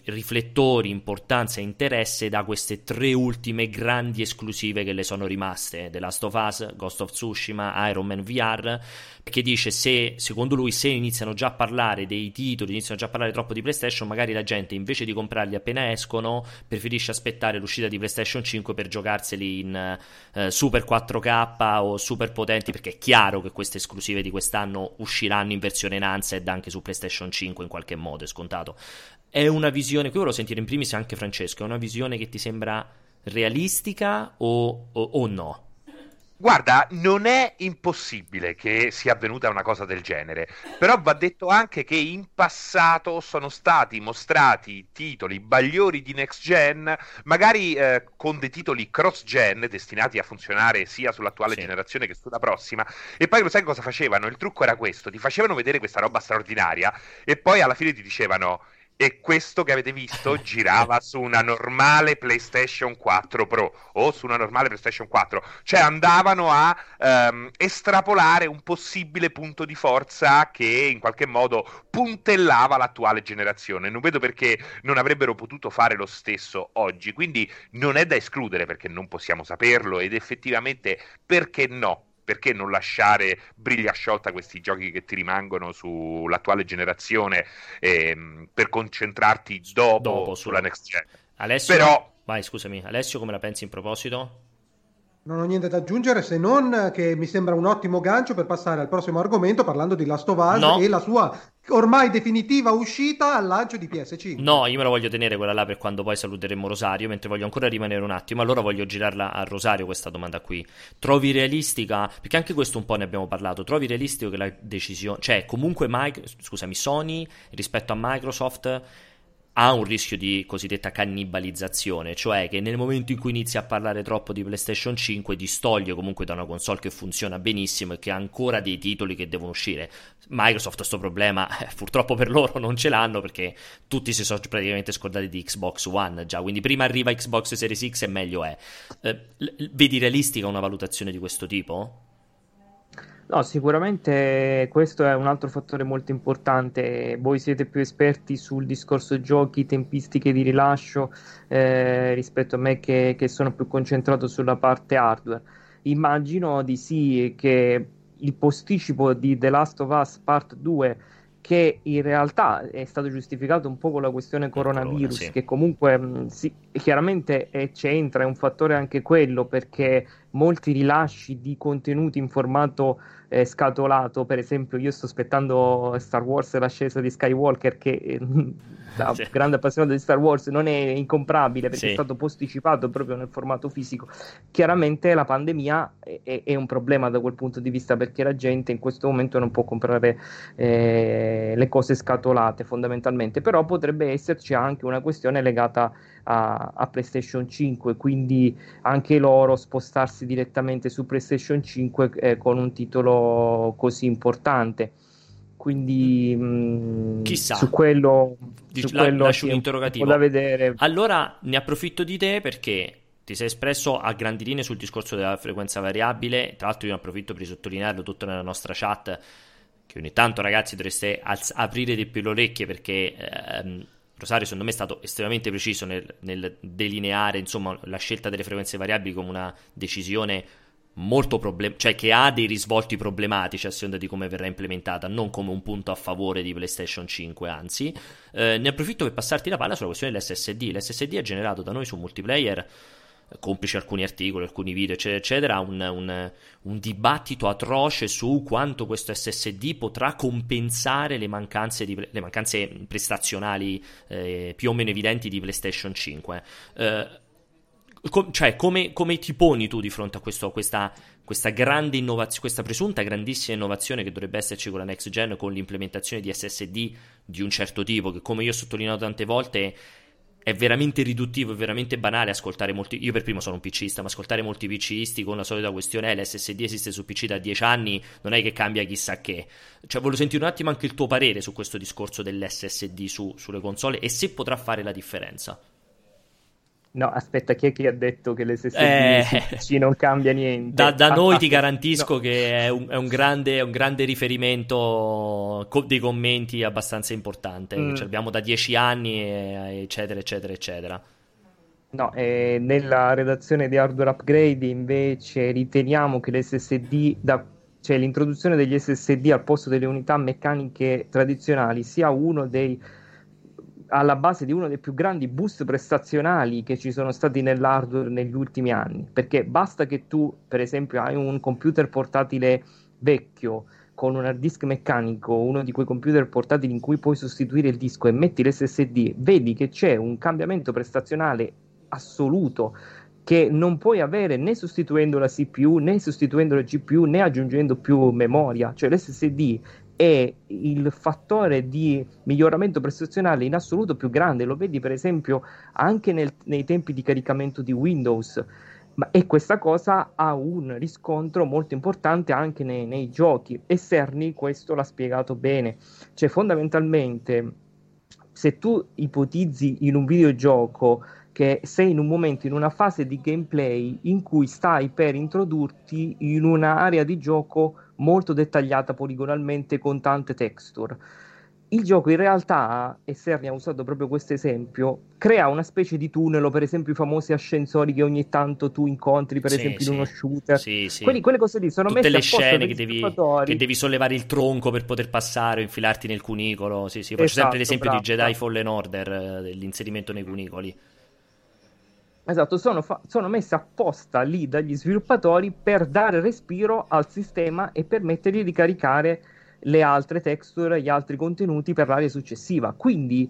riflettori, importanza e interesse da queste tre ultime grandi esclusive che le sono rimaste: The Last of Us, Ghost of Tsushima, Iron Man VR. Che dice: se secondo lui, se iniziano già a parlare dei titoli, iniziano già a parlare troppo di PlayStation, magari la gente invece di comprarli appena escono, preferisce aspettare l'uscita di PlayStation 5 per giocarseli in eh, super 4K o super potenti. Perché è chiaro che queste esclusive di quest'anno usciranno in versione enhanced anche su PlayStation 5 in qualche modo, è scontato. È una visione, qui volevo sentire in primis anche Francesco, è una visione che ti sembra realistica o, o, o no? Guarda, non è impossibile che sia avvenuta una cosa del genere, però va detto anche che in passato sono stati mostrati titoli bagliori di next gen, magari eh, con dei titoli cross gen destinati a funzionare sia sull'attuale sì. generazione che sulla prossima. E poi lo sai cosa facevano? Il trucco era questo: ti facevano vedere questa roba straordinaria e poi alla fine ti dicevano e questo che avete visto girava su una normale PlayStation 4 Pro o su una normale PlayStation 4, cioè andavano a um, estrapolare un possibile punto di forza che in qualche modo puntellava l'attuale generazione. Non vedo perché non avrebbero potuto fare lo stesso oggi, quindi non è da escludere perché non possiamo saperlo ed effettivamente perché no? Perché non lasciare briglia sciolta questi giochi che ti rimangono sull'attuale generazione ehm, per concentrarti dopo, dopo sulla su... next gen? Alessio, Però... vai scusami, Alessio come la pensi in proposito? Non ho niente da aggiungere se non che mi sembra un ottimo gancio per passare al prossimo argomento parlando di Last of Us no. e la sua ormai definitiva uscita al lancio di PS5. No, io me la voglio tenere quella là per quando poi saluteremo Rosario, mentre voglio ancora rimanere un attimo. Allora voglio girarla a Rosario questa domanda qui. Trovi realistica, perché anche questo un po' ne abbiamo parlato, trovi realistico che la decisione, cioè comunque Mike, scusami, Sony rispetto a Microsoft ha un rischio di cosiddetta cannibalizzazione, cioè che nel momento in cui inizi a parlare troppo di PlayStation 5 distoglie comunque da una console che funziona benissimo e che ha ancora dei titoli che devono uscire. Microsoft questo problema eh, purtroppo per loro non ce l'hanno perché tutti si sono praticamente scordati di Xbox One già, quindi prima arriva Xbox Series X e meglio è. Eh, vedi realistica una valutazione di questo tipo? No, sicuramente questo è un altro fattore molto importante. Voi siete più esperti sul discorso giochi, tempistiche di rilascio eh, rispetto a me che, che, sono più concentrato sulla parte hardware. Immagino di sì che il posticipo di The Last of Us Part 2 che in realtà è stato giustificato un po' con la questione coronavirus, corona, sì. che comunque mh, sì, chiaramente eh, c'entra, è un fattore anche quello, perché molti rilasci di contenuti in formato eh, scatolato. Per esempio, io sto aspettando Star Wars l'ascesa di Skywalker, che eh, da sì. grande appassionato di Star Wars non è incomprabile perché sì. è stato posticipato proprio nel formato fisico. Chiaramente la pandemia è, è, un problema da quel punto di vista perché la gente in questo momento non può comprare eh, le cose scatolate fondamentalmente, però potrebbe esserci anche una questione legata a, a, PlayStation 5, quindi anche loro spostarsi direttamente su PlayStation 5 eh, con un titolo così importante. Quindi mh, mm, chissà su quello, Dici, su quello lascio un interrogativo da vedere. Allora ne approfitto di te perché ti sei espresso a grandi linee sul discorso della frequenza variabile. Tra l'altro, io ne approfitto per sottolinearlo tutto nella nostra chat. Che ogni tanto, ragazzi, dovreste alz- aprire di più le orecchie perché ehm, Rosario secondo me è stato estremamente preciso nel, nel delineare insomma, la scelta delle frequenze variabili come una decisione molto problem- cioè che ha dei risvolti problematici a seconda di come verrà implementata, non come un punto a favore di PlayStation 5, anzi. Eh, ne approfitto per passarti la palla sulla questione dell'SSD. L'SSD è generato da noi su multiplayer complici alcuni articoli, alcuni video, eccetera, eccetera, un, un, un, dibattito atroce su quanto questo SSD potrà compensare le mancanze, di, le mancanze prestazionali eh, più o meno evidenti di PlayStation 5. Eh, com, cioè, come, come, ti poni tu di fronte a, questo, questa, questa grande innovazione, questa presunta grandissima innovazione che dovrebbe esserci con la next gen, con l'implementazione di SSD di un certo tipo, che come io ho sottolineato tante volte è veramente riduttivo, è veramente banale ascoltare molti. Io per primo sono un PCista, ma ascoltare molti PCisti con la solita questione: eh, l'SSD esiste su PC da 10 anni, non è che cambia chissà che. Cioè, voglio sentire un attimo anche il tuo parere su questo discorso dell'SSD su, sulle console e se potrà fare la differenza. No, aspetta, chi è che ha detto che l'SSD eh, non cambia niente? Da, da noi ti garantisco no. che è un, è, un grande, è un, grande, riferimento co- dei commenti abbastanza importante. Mm. Ce l'abbiamo da dieci anni, eccetera, eccetera, eccetera. No, eh, nella redazione di Hardware Upgrade invece riteniamo che l'SSD, da, cioè l'introduzione degli SSD al posto delle unità meccaniche tradizionali, sia uno dei alla base di uno dei più grandi boost prestazionali che ci sono stati nell'hardware negli ultimi anni, perché basta che tu, per esempio, hai un computer portatile vecchio con un hard disk meccanico, uno di quei computer portatili in cui puoi sostituire il disco e metti l'SSD, vedi che c'è un cambiamento prestazionale assoluto che non puoi avere né sostituendo la CPU né sostituendo la GPU né aggiungendo più memoria, cioè l'SSD è il fattore di miglioramento prestazionale in assoluto più grande, lo vedi per esempio anche nel, nei tempi di caricamento di Windows. Ma, e questa cosa ha un riscontro molto importante anche nei, nei giochi e Cerny questo l'ha spiegato bene. Cioè, fondamentalmente, se tu ipotizzi in un videogioco che sei in un momento, in una fase di gameplay in cui stai per introdurti in un'area di gioco molto dettagliata poligonalmente con tante texture il gioco in realtà, e Serni ha usato proprio questo esempio, crea una specie di tunnel, per esempio i famosi ascensori che ogni tanto tu incontri, per sì, esempio sì. in uno shooter. Sì, sì. Quelli, quelle cose lì sono Tutte messe le scene che devi, che devi, sollevare il tronco per poter passare o infilarti nel cunicolo. Sì, sì. Faccio esatto, sempre l'esempio bravo, di Jedi Fallen Order, eh, dell'inserimento nei cunicoli. Esatto, sono, fa- sono, messe apposta lì dagli sviluppatori per dare respiro al sistema e permettergli di caricare le altre texture, gli altri contenuti per l'area successiva. Quindi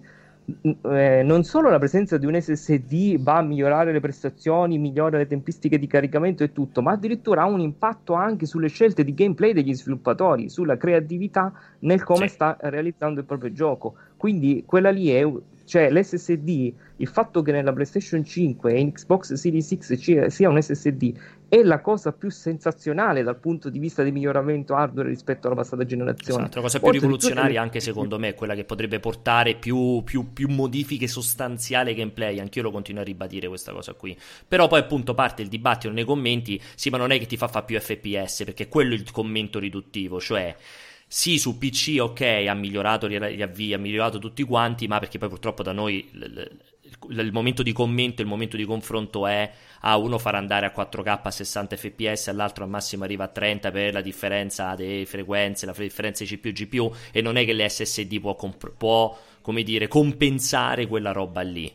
eh, non solo la presenza di un SSD va a migliorare le prestazioni, migliora le tempistiche di caricamento e tutto, ma addirittura ha un impatto anche sulle scelte di gameplay degli sviluppatori, sulla creatività nel come sì. sta realizzando il proprio gioco. Quindi quella lì è cioè l'SSD, il fatto che nella PlayStation 5 e in Xbox Series X sia un SSD è la cosa più sensazionale dal punto di vista di miglioramento hardware rispetto alla passata generazione. Esatto, la cosa più Oltre rivoluzionaria anche secondo me è quella che potrebbe portare più, più, più modifiche sostanziali gameplay, anch'io lo continuo a ribadire questa cosa qui. Però poi appunto parte il dibattito nei commenti, sì ma non è che ti fa fare più FPS, perché quello è il commento riduttivo, cioè sì, su PC ok, ha migliorato gli avvii, ha migliorato tutti quanti, ma perché poi purtroppo da noi il, il momento di commento, il momento di confronto è a uno far andare a 4K a 60 fps, all'altro al massimo arriva a 30 per la differenza delle frequenze, la differenza CPU GPU e non è che l'SSD può, comp- può come dire, compensare quella roba lì.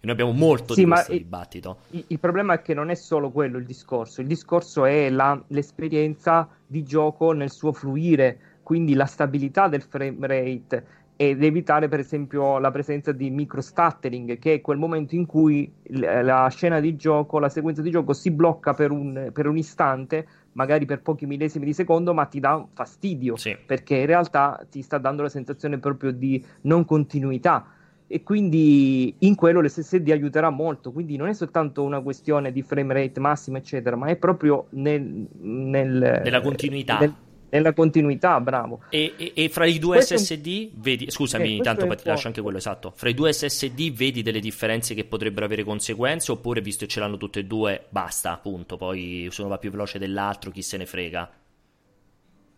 Noi abbiamo molto sì, di questo il, dibattito. Il, il, problema è che non è solo quello il discorso, il discorso è la, l'esperienza di gioco nel suo fluire quindi la stabilità del frame rate ed evitare per esempio la presenza di micro stuttering che è quel momento in cui la scena di gioco, la sequenza di gioco si blocca per un, per un istante magari per pochi millesimi di secondo ma ti dà fastidio sì. perché in realtà ti sta dando la sensazione proprio di non continuità. E quindi in quello l'SSD aiuterà molto. Quindi non è soltanto una questione di frame rate massimo eccetera ma è proprio nel, nel nella continuità. nel, nella continuità, bravo. E, e, e fra i due questo SSD, vedi, scusami, eh, intanto ti lascio anche quello esatto. Fra i due SSD vedi delle differenze che potrebbero avere conseguenze, oppure visto che ce l'hanno tutte e due, basta, appunto. Poi se uno va più veloce dell'altro, chi se ne frega.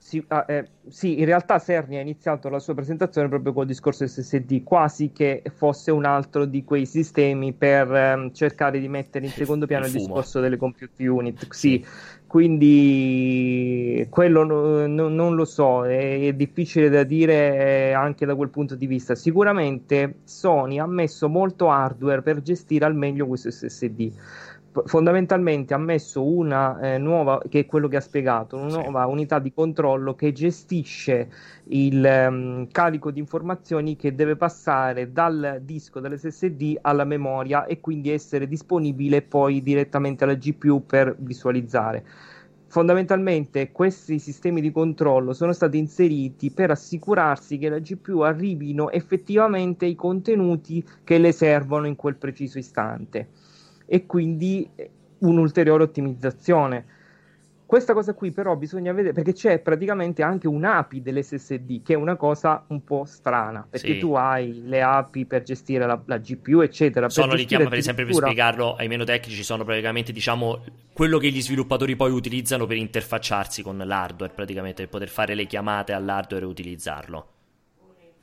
Sì, ah, eh, sì, in realtà Serni ha iniziato la sua presentazione proprio col discorso SSD, quasi che fosse un altro di quei sistemi per ehm, cercare di mettere in secondo piano il, il discorso delle compute unit. Sì, quindi quello no, no, non lo so, è, è, difficile da dire anche da quel punto di vista. Sicuramente Sony ha messo molto hardware per gestire al meglio questo SSD fondamentalmente ha messo una eh, nuova, che è quello che ha spiegato, una nuova sì. unità di controllo che gestisce il um, carico di informazioni che deve passare dal disco dell'SSD alla memoria e quindi essere disponibile poi direttamente alla GPU per visualizzare. Fondamentalmente questi sistemi di controllo sono stati inseriti per assicurarsi che la GPU arrivino effettivamente ai contenuti che le servono in quel preciso istante e quindi un'ulteriore ottimizzazione. Questa cosa qui però bisogna vedere perché c'è praticamente anche un'API dell'SSD che è una cosa un po' strana perché sì. tu hai le API per gestire la, la GPU eccetera. Sono richiamo per esempio per spiegarlo ai meno tecnici sono praticamente diciamo quello che gli sviluppatori poi utilizzano per interfacciarsi con l'hardware praticamente per poter fare le chiamate all'hardware e utilizzarlo.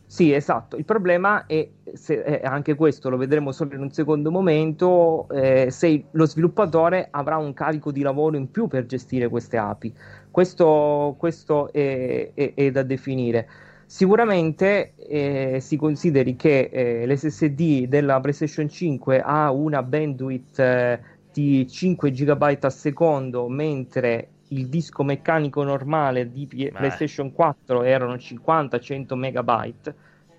Sì, esatto. Il problema è, se, eh, anche questo lo vedremo solo in un secondo momento, eh, se lo sviluppatore avrà un carico di lavoro in più per gestire queste API. Questo, questo è, è, è, da definire. Sicuramente eh, si consideri che eh, l'SSD della PlayStation 5 ha una bandwidth eh, di 5 GB al secondo, mentre il disco meccanico normale di P- PlayStation 4 erano 50-100 megabyte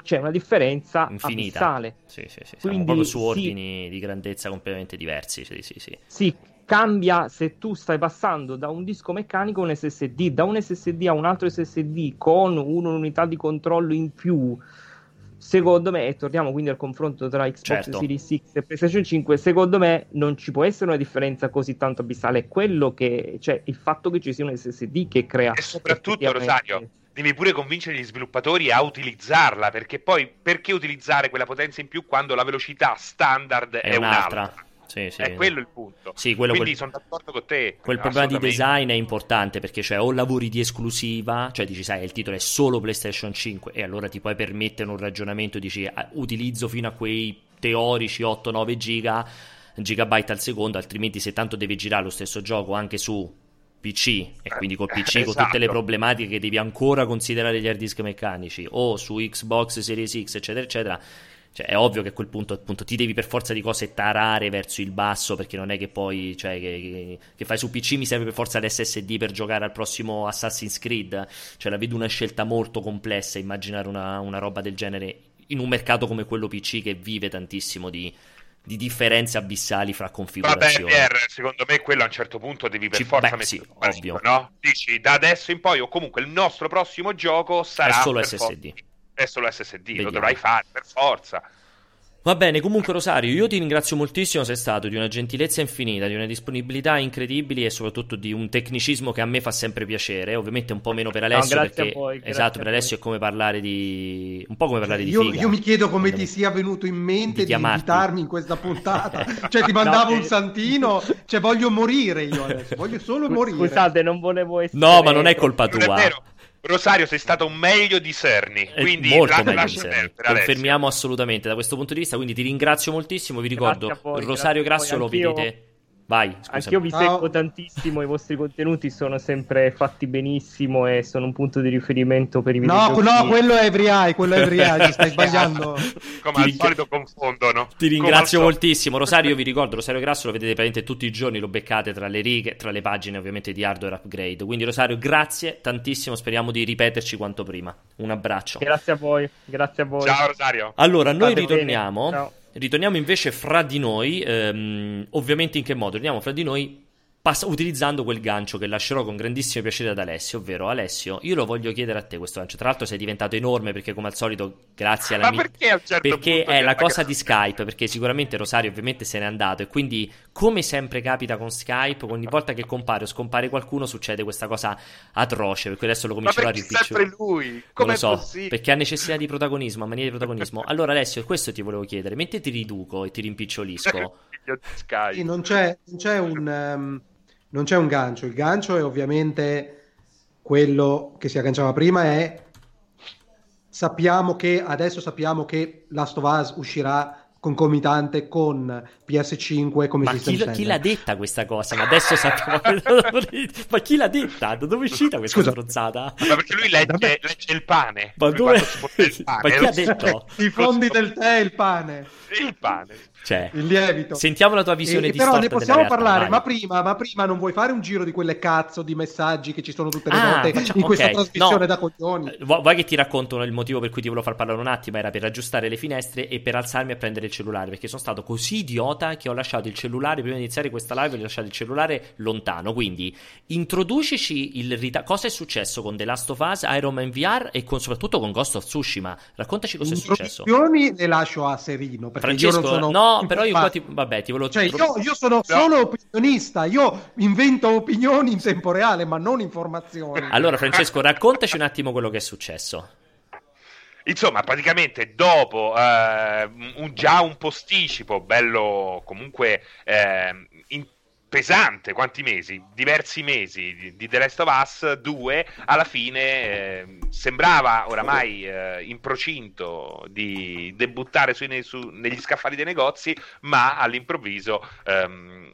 c'è una differenza infinita. Abissale. Sì, sì, sì, Quindi, proprio su ordini sì, di grandezza completamente diversi. Sì, sì, sì. Sì, cambia se tu stai passando da un disco meccanico a un SSD, da un SSD a un altro SSD con un'unità di controllo in più. Secondo me, e torniamo quindi al confronto tra Xbox certo. Series X e PlayStation 5, secondo me non ci può essere una differenza così tanto abissale. È quello che, cioè, il fatto che ci sia un SSD che crea. E soprattutto, Rosario, devi pure convincere gli sviluppatori a utilizzarla, perché poi perché utilizzare quella potenza in più quando la velocità standard è, è un'altra? un'altra? Sì, sì. È quello il punto. Sì, Quindi quel, sono d'accordo con te. Quel problema di design è importante perché cioè o lavori di esclusiva, cioè dici sai il titolo è solo PlayStation 5 e allora ti puoi permettere un ragionamento, dici utilizzo fino a quei teorici 8-9 giga, gigabyte al secondo, altrimenti se tanto devi girare lo stesso gioco anche su PC e quindi col PC esatto. con tutte le esatto. problematiche che devi ancora considerare gli hard disk meccanici o su Xbox Series X eccetera eccetera cioè, è ovvio che a quel punto appunto ti devi per forza di cose tarare verso il basso perché non è che poi cioè, che, che, fai su PC mi serve per forza l'SSD per giocare al prossimo Assassin's Creed cioè la vedo una scelta molto complessa immaginare una, una roba del genere in un mercato come quello PC che vive tantissimo di, di differenze abissali fra configurazioni. Vabbè, Pierre, secondo me quello a un certo punto devi per Ci, forza beh, mettere sì, ovvio. no? Dici da adesso in poi o comunque il nostro prossimo gioco sarà è solo SSD. Forza. È solo SSD, Vediamo. lo dovrai fare per forza. Va bene, comunque Rosario, io ti ringrazio moltissimo, sei stato di una gentilezza infinita, di una disponibilità incredibili e soprattutto di un tecnicismo che a me fa sempre piacere, ovviamente un po' meno per Alessio no, perché voi, esatto, per Alessio è come parlare di un po' come parlare di io, figa. Io mi chiedo come ti sia venuto in mente di, di invitarmi in questa puntata. cioè ti mandavo no, un santino, cioè voglio morire io adesso, voglio solo morire. Scusate, non volevo essere No, ma non è colpa tua. Non è vero. Rosario sei stato meglio di Cerny, quindi molto meglio di Cerny. Confermiamo assolutamente da questo punto di vista, quindi ti ringrazio moltissimo, vi ricordo, voi, Rosario Grasso lo vedete Vai, scusami. Anch'io vi seguo tantissimo, i vostri contenuti sono sempre fatti benissimo e sono un punto di riferimento per i videogiochi. No, no, quello è Every quello è Every stai sbagliando. Come al solito confondono. Ti ringrazio moltissimo. Rosario, vi ricordo, Rosario Grasso lo vedete praticamente tutti i giorni, lo beccate tra le righe, tra le pagine ovviamente di Hardware Upgrade. Quindi Rosario, grazie tantissimo, speriamo di ripeterci quanto prima. Un abbraccio. Grazie a voi, grazie a voi. Ciao Rosario. Allora, noi State ritorniamo. Ritorniamo invece fra di noi, ehm, ovviamente in che modo? Ritorniamo fra di noi pass- utilizzando quel gancio che lascerò con grandissimo piacere ad Alessio, ovvero Alessio, io lo voglio chiedere a te questo gancio. Tra l'altro sei diventato enorme perché come al solito, grazie alla mia... perché a un certo Perché è la cosa di Skype, perché sicuramente Rosario ovviamente se n'è andato e quindi come sempre capita con Skype, ogni volta che compare o scompare qualcuno succede questa cosa atroce, per cui adesso lo comincerò a ripicciolare. sempre lui? Come lo so, possibile? perché ha necessità di protagonismo, ha mania di protagonismo. Allora Alessio, questo ti volevo chiedere, mentre ti riduco e ti rimpicciolisco... Sì, non c'è, non c'è un... Um non c'è un gancio. Il gancio è ovviamente quello che si agganciava prima è sappiamo che adesso sappiamo che Last of Us uscirà concomitante con PS5 come ma chi, chi, l'ha detta questa cosa? Ma adesso sappiamo ma chi l'ha detta? Da dove è uscita questa Scusa. stronzata? Ma perché lui legge, legge il pane ma, dove... il pane. ma chi ha detto? i fondi del tè e il pane il pane cioè, il lievito. Sentiamo la tua visione e, di Però ne possiamo parlare, ma prima, ma prima, non vuoi fare un giro di quelle cazzo di messaggi che ci sono tutte le ah, volte facciamo, in questa okay. trasmissione no. da coglioni? Eh, vuoi che ti racconto il motivo per cui ti volevo far parlare un attimo? Era per aggiustare le finestre e per alzarmi a prendere il cellulare, perché sono stato così idiota che ho lasciato il cellulare, prima di iniziare questa live, ho lasciato il cellulare lontano. Quindi, introducici il rita- cosa è successo con The Last of Us, Iron Man VR e con, soprattutto con Ghost of Tsushima. Raccontaci cosa è successo. Le le lascio a Serino, perché Francesco, io non sono... No, però io qua ti vabbè, ti volevo... Cioè, io, io sono no. solo opinionista, io invento opinioni in tempo reale, ma non informazioni. Allora, Francesco, raccontaci un attimo quello che è successo. Insomma, praticamente dopo eh, un, già un posticipo bello comunque eh, pesante, quanti mesi? Diversi mesi di, di The Last of Us 2, alla fine eh, sembrava oramai eh, in procinto di debuttare sui, su, negli scaffali dei negozi, ma all'improvviso... Ehm,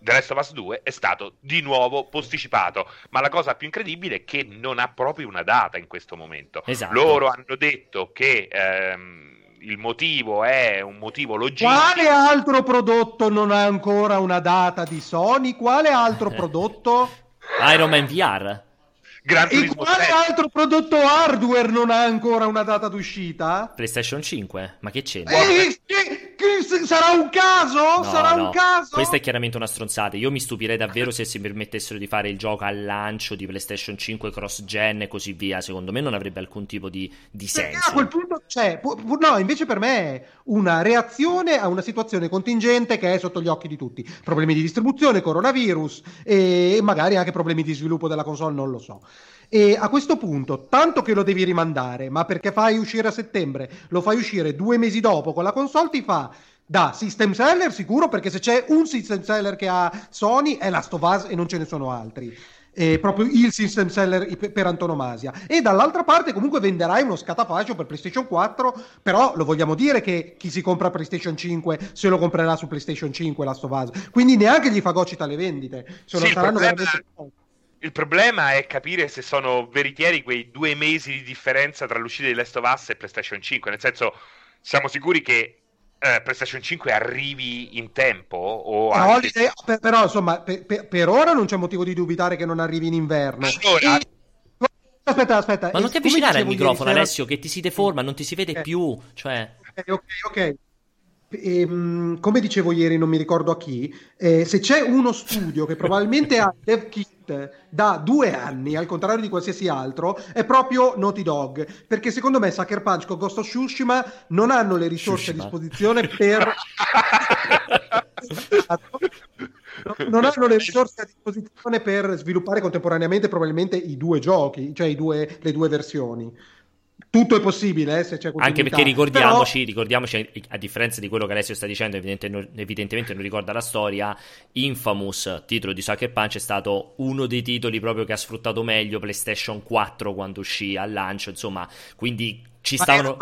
The Last of Us 2 è stato di nuovo posticipato, ma la cosa più incredibile è che non ha proprio una data in questo momento. Esatto. Loro hanno detto che ehm, il motivo è un motivo logistico. Quale altro prodotto non ha ancora una data di Sony? Quale altro prodotto? Iron Man VR. Gran e quale 7. altro prodotto hardware non ha ancora una data d'uscita? PlayStation 5? Ma che c'è? Eh, sarà un caso? No, sarà no. un caso? Questa è chiaramente una stronzata. Io mi stupirei davvero se si permettessero di fare il gioco al lancio di PlayStation 5 cross-gen e così via. Secondo me non avrebbe alcun tipo di, di senso. A quel punto c'è. No, invece per me è una reazione a una situazione contingente che è sotto gli occhi di tutti. Problemi di distribuzione, coronavirus e magari anche problemi di sviluppo della console, non lo so. E a questo punto, tanto che lo devi rimandare, ma perché fai uscire a settembre, lo fai uscire due mesi dopo con la console, ti fa da system seller sicuro, perché se c'è un system seller che ha Sony è Last of Us e non ce ne sono altri. È proprio il system seller per antonomasia. E dall'altra parte comunque venderai uno scatafascio per PlayStation 4, però lo vogliamo dire che chi si compra PlayStation 5 se lo comprerà su PlayStation 5 Last of Us. Quindi neanche gli fagocita le vendite. Se sì, saranno veramente il problema è capire se sono veritieri quei due mesi di differenza tra l'uscita di Last of Us e PlayStation 5. Nel senso, siamo sicuri che eh, PlayStation 5 arrivi in tempo? O no, anche... per, però, insomma, per, per, per, ora non c'è motivo di dubitare che non arrivi in inverno. Allora... E... Aspetta, aspetta. Ma non ti avvicinare al microfono, ieri, Alessio, che ti si deforma, non ti si vede okay. più. Cioè... Ok, ok, ok. E, ehm, come dicevo ieri, non mi ricordo a chi, eh, se c'è uno studio che probabilmente ha dev kit da due anni, al contrario di qualsiasi altro, è proprio Naughty Dog. Perché secondo me Sucker Punch con Ghost of Tsushima non hanno le risorse Shushima. a disposizione per. non hanno le risorse a disposizione per sviluppare contemporaneamente probabilmente i due giochi, cioè i due, le due versioni tutto è possibile eh, se c'è Anche perché ricordiamoci, Però... ricordiamoci, a differenza di quello che Alessio sta dicendo, evidentemente, evidentemente non ricorda la storia, Infamous, titolo di Sucker Punch, è stato uno dei titoli proprio che ha sfruttato meglio PlayStation 4 quando uscì al lancio, insomma, quindi ci Ma stavano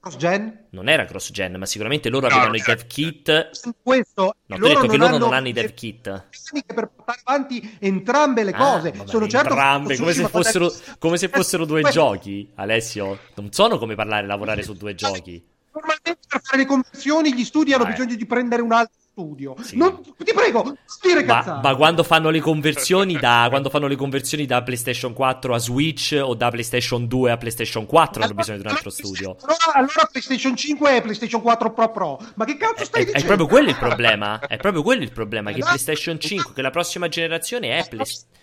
cross-gen? Non era cross-gen, ma sicuramente loro no, avevano i dev kit. Questo, no, hai detto che loro non hanno i dev kit. Per portare avanti entrambe le ah, cose. Vabbè, sono certo entrambe, come se, fossero, come se fossero due giochi, Alessio. Non sono come parlare e lavorare su due giochi. Normalmente per fare le conversioni gli studi hanno ah, bisogno di prendere un altro studio. Sì. Non, ti prego, dire ma, ma, quando fanno le conversioni da quando fanno le conversioni da PlayStation 4 a Switch o da PlayStation 2 a PlayStation 4 hanno bisogno di un altro studio. Allora, allora PlayStation 5 e PlayStation 4 Pro Pro. Ma che cazzo stai è, dicendo? È proprio quello il problema. È proprio quello il problema che PlayStation 5, che la prossima generazione è PlayStation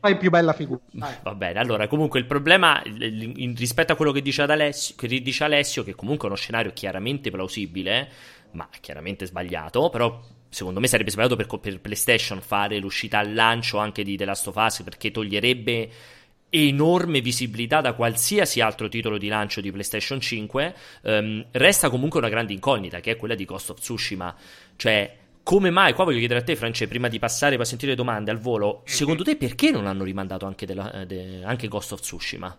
fai più bella figura. Va bene, allora comunque il problema rispetto a quello che dice, Alessio, che dice Alessio, che comunque è uno scenario chiaramente plausibile, ma chiaramente sbagliato, però secondo me sarebbe sbagliato per, per, PlayStation fare l'uscita al lancio anche di The Last of Us perché toglierebbe enorme visibilità da qualsiasi altro titolo di lancio di PlayStation 5. Um, ehm, resta comunque una grande incognita che è quella di Ghost of Tsushima, cioè come mai, qua voglio chiedere a te, France, prima di passare per sentire le domande al volo, secondo te perché non hanno rimandato anche, della, de, anche Ghost of Tsushima?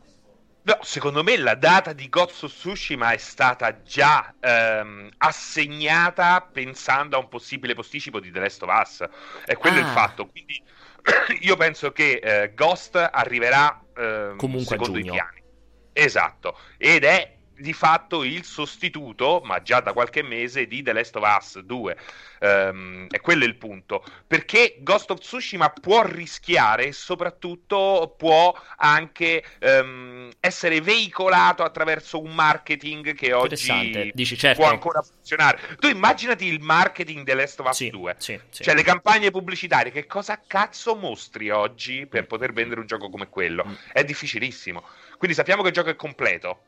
No, secondo me la data di of Tsushima è stata già ehm, assegnata pensando a un possibile posticipo di The Last of Us. È quello ah. il fatto. Quindi io penso che eh, Ghost arriverà Comunque secondo i piani. Esatto. Ed è di fatto il sostituto, ma già da qualche mese, di The Last of Us 2. Um, è quello il punto. Perché Ghost of Tsushima può rischiare e soprattutto può anche um, essere veicolato attraverso un marketing che oggi Dici, certo. può ancora funzionare. Tu immaginati il marketing The Last of Us sì, 2, sì, sì. cioè le campagne pubblicitarie, che cosa cazzo mostri oggi per poter vendere un gioco come quello? Mm. È difficilissimo. Quindi sappiamo che il gioco è completo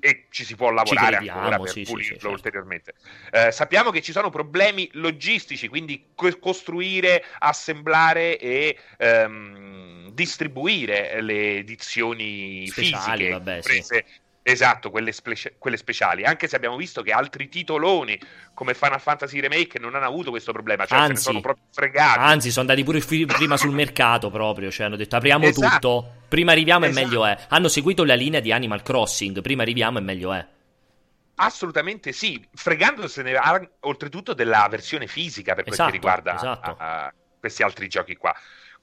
e ci si può lavorare ancora per sì, pulirlo sì, sì, ulteriormente. Eh, sappiamo che ci sono problemi logistici, quindi co- costruire, assemblare e ehm, distribuire le edizioni Speciali, fisiche vabbè, prese Esatto, quelle, spe- quelle, speciali. Anche se abbiamo visto che altri titoloni come Final Fantasy Remake non hanno avuto questo problema, cioè anzi, sono proprio fregati. Anzi, sono andati pure f- prima sul mercato proprio, cioè hanno detto apriamo esatto. tutto, prima arriviamo esatto. e meglio è. Hanno seguito la linea di Animal Crossing, prima arriviamo e meglio è. Assolutamente sì, fregandosene oltretutto della versione fisica per esatto, quel che esatto, riguarda esatto. a, a questi altri giochi qua.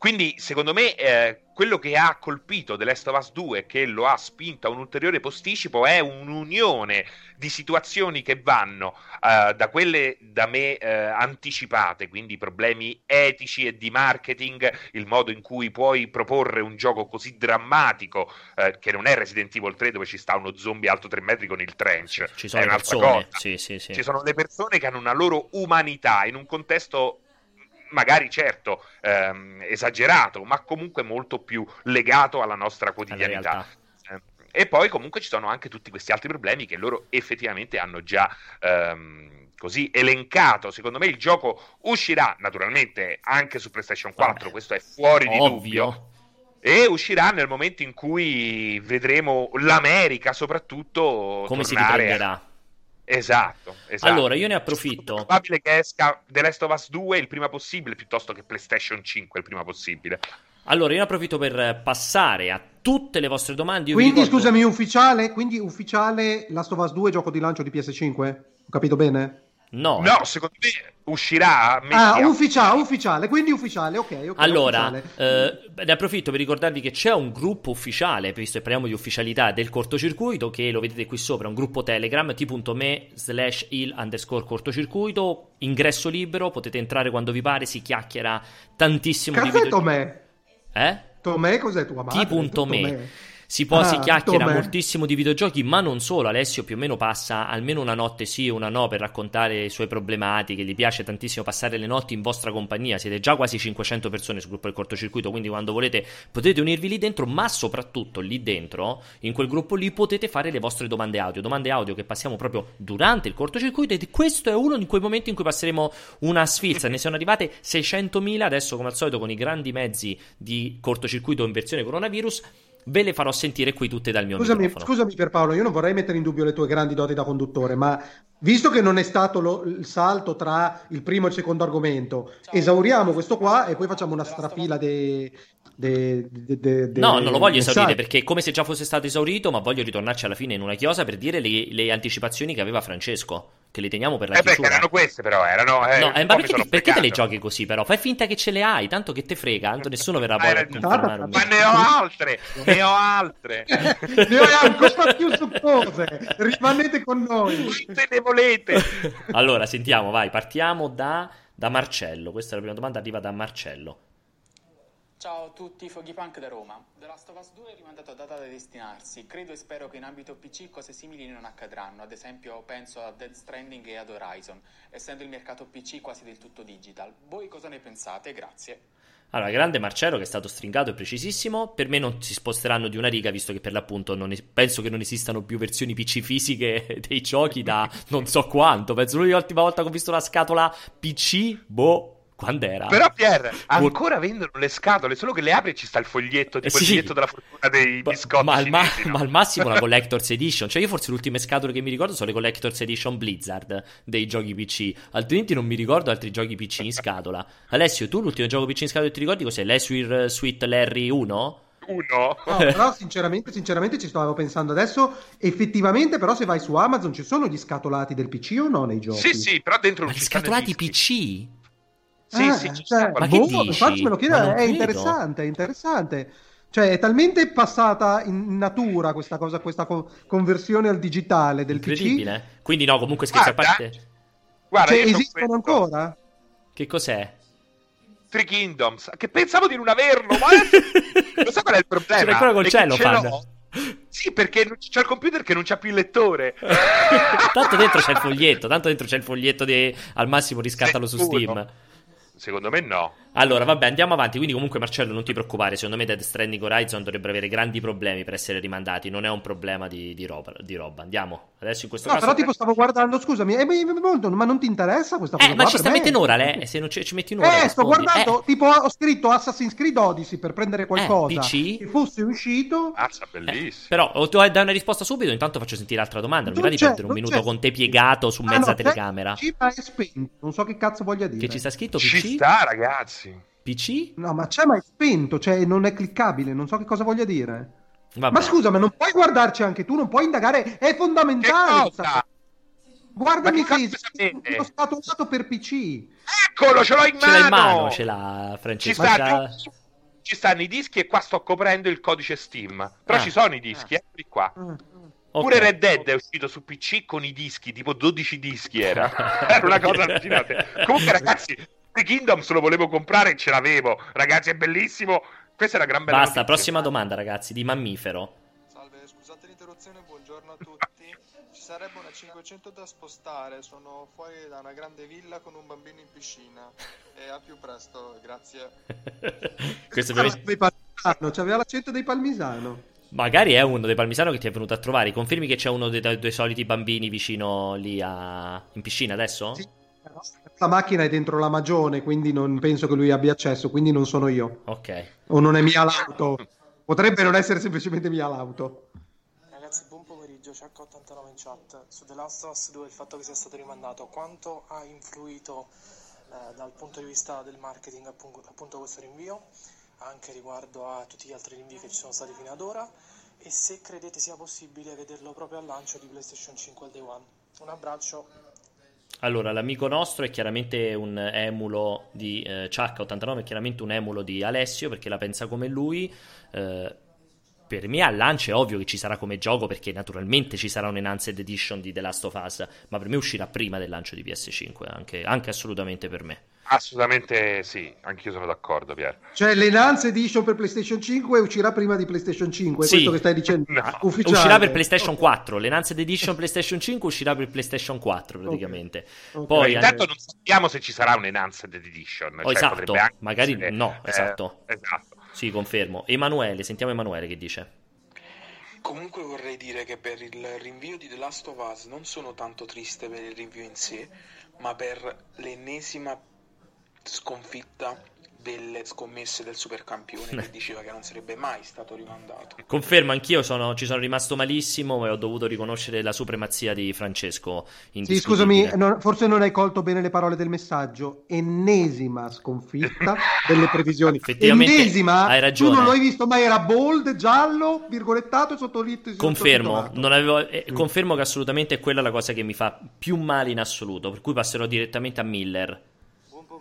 Quindi, secondo me, eh, quello che ha colpito The Last of Us 2 e che lo ha spinto a un ulteriore posticipo è un'unione di situazioni che vanno uh, da quelle da me uh, anticipate, quindi problemi etici e di marketing, il modo in cui puoi proporre un gioco così drammatico uh, che non è Resident Evil 3 dove ci sta uno zombie alto 3 metri con il trench, ci sono persone. Sì, sì, sì. Ci sono le persone che hanno una loro umanità in un contesto magari certo ehm, esagerato, ma comunque molto più legato alla nostra quotidianità. Eh, e poi comunque ci sono anche tutti questi altri problemi che loro effettivamente hanno già ehm, così elencato. Secondo me il gioco uscirà naturalmente anche su PlayStation 4, Vabbè, questo è fuori di dubbio. E uscirà nel momento in cui vedremo l'America soprattutto come si riprenderà. Esatto, esatto. Allora, io ne approfitto. È probabile che esca The Last of Us 2 il prima possibile piuttosto che PlayStation 5 il prima possibile. Allora, io ne approfitto per passare a tutte le vostre domande. Io quindi, ricordo... scusami, ufficiale? Quindi ufficiale Last of Us 2 gioco di lancio di PS5? Ho capito bene? No, no, secondo me uscirà. Ah, ufficiale, ufficiale, quindi ufficiale, ok. okay allora, ufficiale. Eh, ne approfitto per ricordarvi che c'è un gruppo ufficiale, visto che parliamo di ufficialità del cortocircuito, che lo vedete qui sopra, un gruppo Telegram, t.me slash il underscore cortocircuito, ingresso libero, potete entrare quando vi pare, si chiacchiera tantissimo Cazzo di video. Tomè? Eh? Tomè cos'è tua madre? T.me si, può, ah, si chiacchiera dov'è? moltissimo di videogiochi, ma non solo. Alessio più o meno passa almeno una notte sì una no per raccontare le sue problematiche. Gli piace tantissimo passare le notti in vostra compagnia. Siete già quasi 500 persone sul gruppo del cortocircuito, quindi quando volete potete unirvi lì dentro, ma soprattutto lì dentro, in quel gruppo lì, potete fare le vostre domande audio. Domande audio che passiamo proprio durante il cortocircuito. E questo è uno di quei momenti in cui passeremo una sfilza. Ne sono arrivate 600.000 adesso, come al solito, con i grandi mezzi di cortocircuito in versione coronavirus Ve le farò sentire qui tutte dal mio scusami, microfono. Scusami per Paolo, io non vorrei mettere in dubbio le tue grandi doti da conduttore, ma visto che non è stato lo, il salto tra il primo e il secondo argomento, esauriamo questo qua e poi facciamo una strafila dei, De, de, de, no, non lo voglio esaurire perché è come se già fosse stato esaurito, ma voglio ritornarci alla fine in una chiosa per dire le, le anticipazioni che aveva Francesco. Che le teniamo per la eh chiusura. Beh, erano queste, però erano. Eh, no, eh, ma perché, perché te le giochi così, però? Fai finta che ce le hai, tanto che te frega, tanto nessuno verrà poi a confermare. Ma ne ho altre, ne ho altre. ne ho ancora più suppose. Rimanete con noi. Quante ne volete? allora, sentiamo, vai, partiamo da, da Marcello. Questa è la prima domanda, arriva da Marcello. Ciao a tutti, Foggy Punk da Roma. The Last of Us 2 è rimandato a data da destinarsi. Credo e spero che in ambito PC cose simili non accadranno. Ad esempio, penso a Dead Stranding e ad Horizon, essendo il mercato PC quasi del tutto digital. Voi cosa ne pensate? Grazie. Allora, grande Marcello che è stato stringato e precisissimo. Per me non si sposteranno di una riga, visto che per l'appunto es- penso che non esistano più versioni PC fisiche dei giochi da non so quanto. Penso l'ultima volta che ho visto una scatola PC, boh, quando era? Però Pier, ancora vendono le scatole, solo che le apri e ci sta il foglietto, tipo eh sì. il foglietto della fortuna dei biscotti. Ma, ma, no? ma, al massimo la Collector's Edition. Cioè io forse le ultime scatole che mi ricordo sono le Collector's Edition Blizzard dei giochi PC. Altrimenti non mi ricordo altri giochi PC in scatola. Alessio, tu l'ultimo gioco PC in scatola che ti ricordi cos'è? L'Eswir Sweet Larry 1? Uno. No, però sinceramente, sinceramente ci stavo pensando adesso. Effettivamente, però, se vai su Amazon ci sono gli scatolati del PC o no nei giochi? Sì, sì, però dentro ci sono. Scatolati PC? Sì, ah, sì, ci cioè, ma boh, che dici? Infatti me lo chiedo, è interessante, è interessante. Cioè, è talmente passata in natura questa cosa, questa co- conversione al digitale del Incredibile. PC. Quindi no, comunque scherzo a parte. Guarda, cioè, esistono ancora? Che cos'è? Three Kingdoms, che pensavo di non averlo, ma lo so qual è il problema? L'hai ancora col cielo, fan. Sì, perché c'è il computer che non c'ha più il lettore. tanto dentro c'è il foglietto, tanto dentro c'è il foglietto di al massimo riscattalo su Steam. Secondo me no. Allora, vabbè, andiamo avanti. Quindi, comunque, Marcello, non ti preoccupare. Secondo me, Dead Stranding Horizon dovrebbero avere grandi problemi per essere rimandati. Non è un problema di, di, roba, di roba, Andiamo. Adesso in questo no, caso. Però, tipo, stavo guardando. Scusami, eh, ma non ti interessa questa cosa? Eh, ma ci sta mettendo un'ora, le, Se non ci, ci metti un'ora. Eh, sto guardando. Eh. Tipo, ho scritto Assassin's Creed Odyssey per prendere qualcosa. Eh, PC? Che fosse uscito. Mazza, bellissimo. Eh, però, tu dai una risposta subito. Intanto faccio sentire l'altra domanda. Non, non mi va di perdere un minuto c'è. con te piegato su ah, mezza no, telecamera. PC, ma è spento. Non so che cazzo voglia dire. Che ci sta scritto PC? Ci sta, ragazzi. PC? No, ma c'è mai spento, cioè non è cliccabile, non so che cosa voglia dire. Vabbè. Ma scusa, ma non puoi guardarci anche tu, non puoi indagare, è fondamentale. Guardami se lo stato usato per PC. Eccolo, ce l'ho in mano. Ce l'ha in mano, ce l'ha Francesco. Ci sta, ci stanno i dischi e qua sto coprendo il codice Steam. Però ah. ci sono i dischi, ah. eccoli qua. Ah. Okay. Pure Red Dead è uscito su PC con i dischi, tipo 12 dischi era. era una cosa allucinante. Comunque, ragazzi, The Kingdoms lo volevo comprare e ce l'avevo. Ragazzi, è bellissimo. Questa è la gran bella. Basta, notizia. prossima domanda, ragazzi, di mammifero. Salve, scusate l'interruzione, buongiorno a tutti. Ci sarebbe una 500 da spostare. Sono fuori da una grande villa con un bambino in piscina. E a più presto, grazie. Questo per... C'aveva l'accento dei Palmisano. Magari è uno dei Palmisano che ti è venuto a trovare. Confermi che c'è uno dei, dei soliti bambini vicino lì a... in piscina adesso? Sì. La macchina è dentro la magione, quindi non penso che lui abbia accesso, quindi non sono io. Ok. O non è mia l'auto. Potrebbe non essere semplicemente mia l'auto. Ragazzi, buon pomeriggio, c'è H89 in chat. Su The Last of Us 2 il fatto che sia stato rimandato, quanto ha influito eh, dal punto di vista del marketing appunto, appunto questo rinvio? anche riguardo a tutti gli altri rinvii che ci sono stati fino ad ora e se credete sia possibile vederlo proprio al lancio di PlayStation 5 al Day One. Un abbraccio. Allora, l'amico nostro è chiaramente un emulo di eh, Chuck89, è chiaramente un emulo di Alessio perché la pensa come lui. Eh, per me al lancio è ovvio che ci sarà come gioco perché naturalmente ci sarà un Enhanced Edition di The Last of Us, ma per me uscirà prima del lancio di PS5, anche, anche assolutamente per me. Assolutamente sì, anch'io sono d'accordo, Pier. Cioè, l'Enhanced Edition per PlayStation 5 uscirà prima di PlayStation 5, è sì. questo che stai dicendo? No. Ufficiale. Uscirà per PlayStation 4, l'Enhanced Edition PlayStation 5 uscirà per PlayStation 4 praticamente. Okay. Okay. Poi, intanto non sappiamo se ci sarà un Enhanced Edition. Oh, cioè, esatto, magari essere... no, eh, esatto. Sì, confermo. Emanuele, sentiamo Emanuele che dice. Comunque vorrei dire che per il rinvio di The Last of Us non sono tanto triste per il rinvio in sé, ma per l'ennesima sconfitta delle scommesse del supercampione che diceva che non sarebbe mai stato rimandato. Confermo, anch'io sono, ci sono rimasto malissimo e ho dovuto riconoscere la supremazia di Francesco. Sì, scusami, non, forse non hai colto bene le parole del messaggio. Ennesima sconfitta delle previsioni. Effettivamente Ennesima, hai ragione. Tu non l'hai visto, ma era bold, giallo, virgolettato e sottolito. Confermo, avevo, eh, mm. confermo che assolutamente è quella la cosa che mi fa più male in assoluto, per cui passerò direttamente a Miller.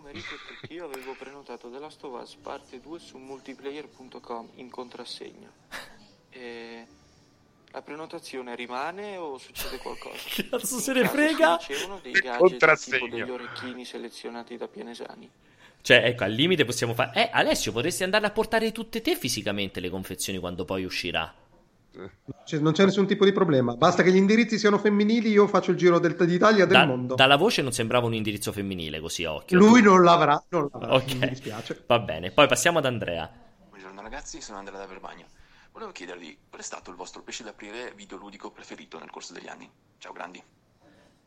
Pomeriggio perché io avevo prenotato The Last of Us parte 2 su multiplayer.com in contrassegna. E la prenotazione rimane o succede qualcosa? Che cazzo se ne frega? C'è uno dei gadget tipo degli orecchini selezionati da Pianesani. Cioè, ecco, al limite possiamo fare... Eh, Alessio, potresti andare a portare tutte te fisicamente le confezioni quando poi uscirà. Cioè, non c'è nessun tipo di problema. Basta che gli indirizzi siano femminili, io faccio il giro del, d'Italia del da, mondo. Dalla voce non sembrava un indirizzo femminile, così a occhio. Lui non l'avrà, non l'avrà okay. mi dispiace. Va bene, poi passiamo ad Andrea. Buongiorno ragazzi, sono Andrea da Verbagna. Volevo chiedervi qual è stato il vostro pesce d'aprile videoludico preferito nel corso degli anni. Ciao grandi.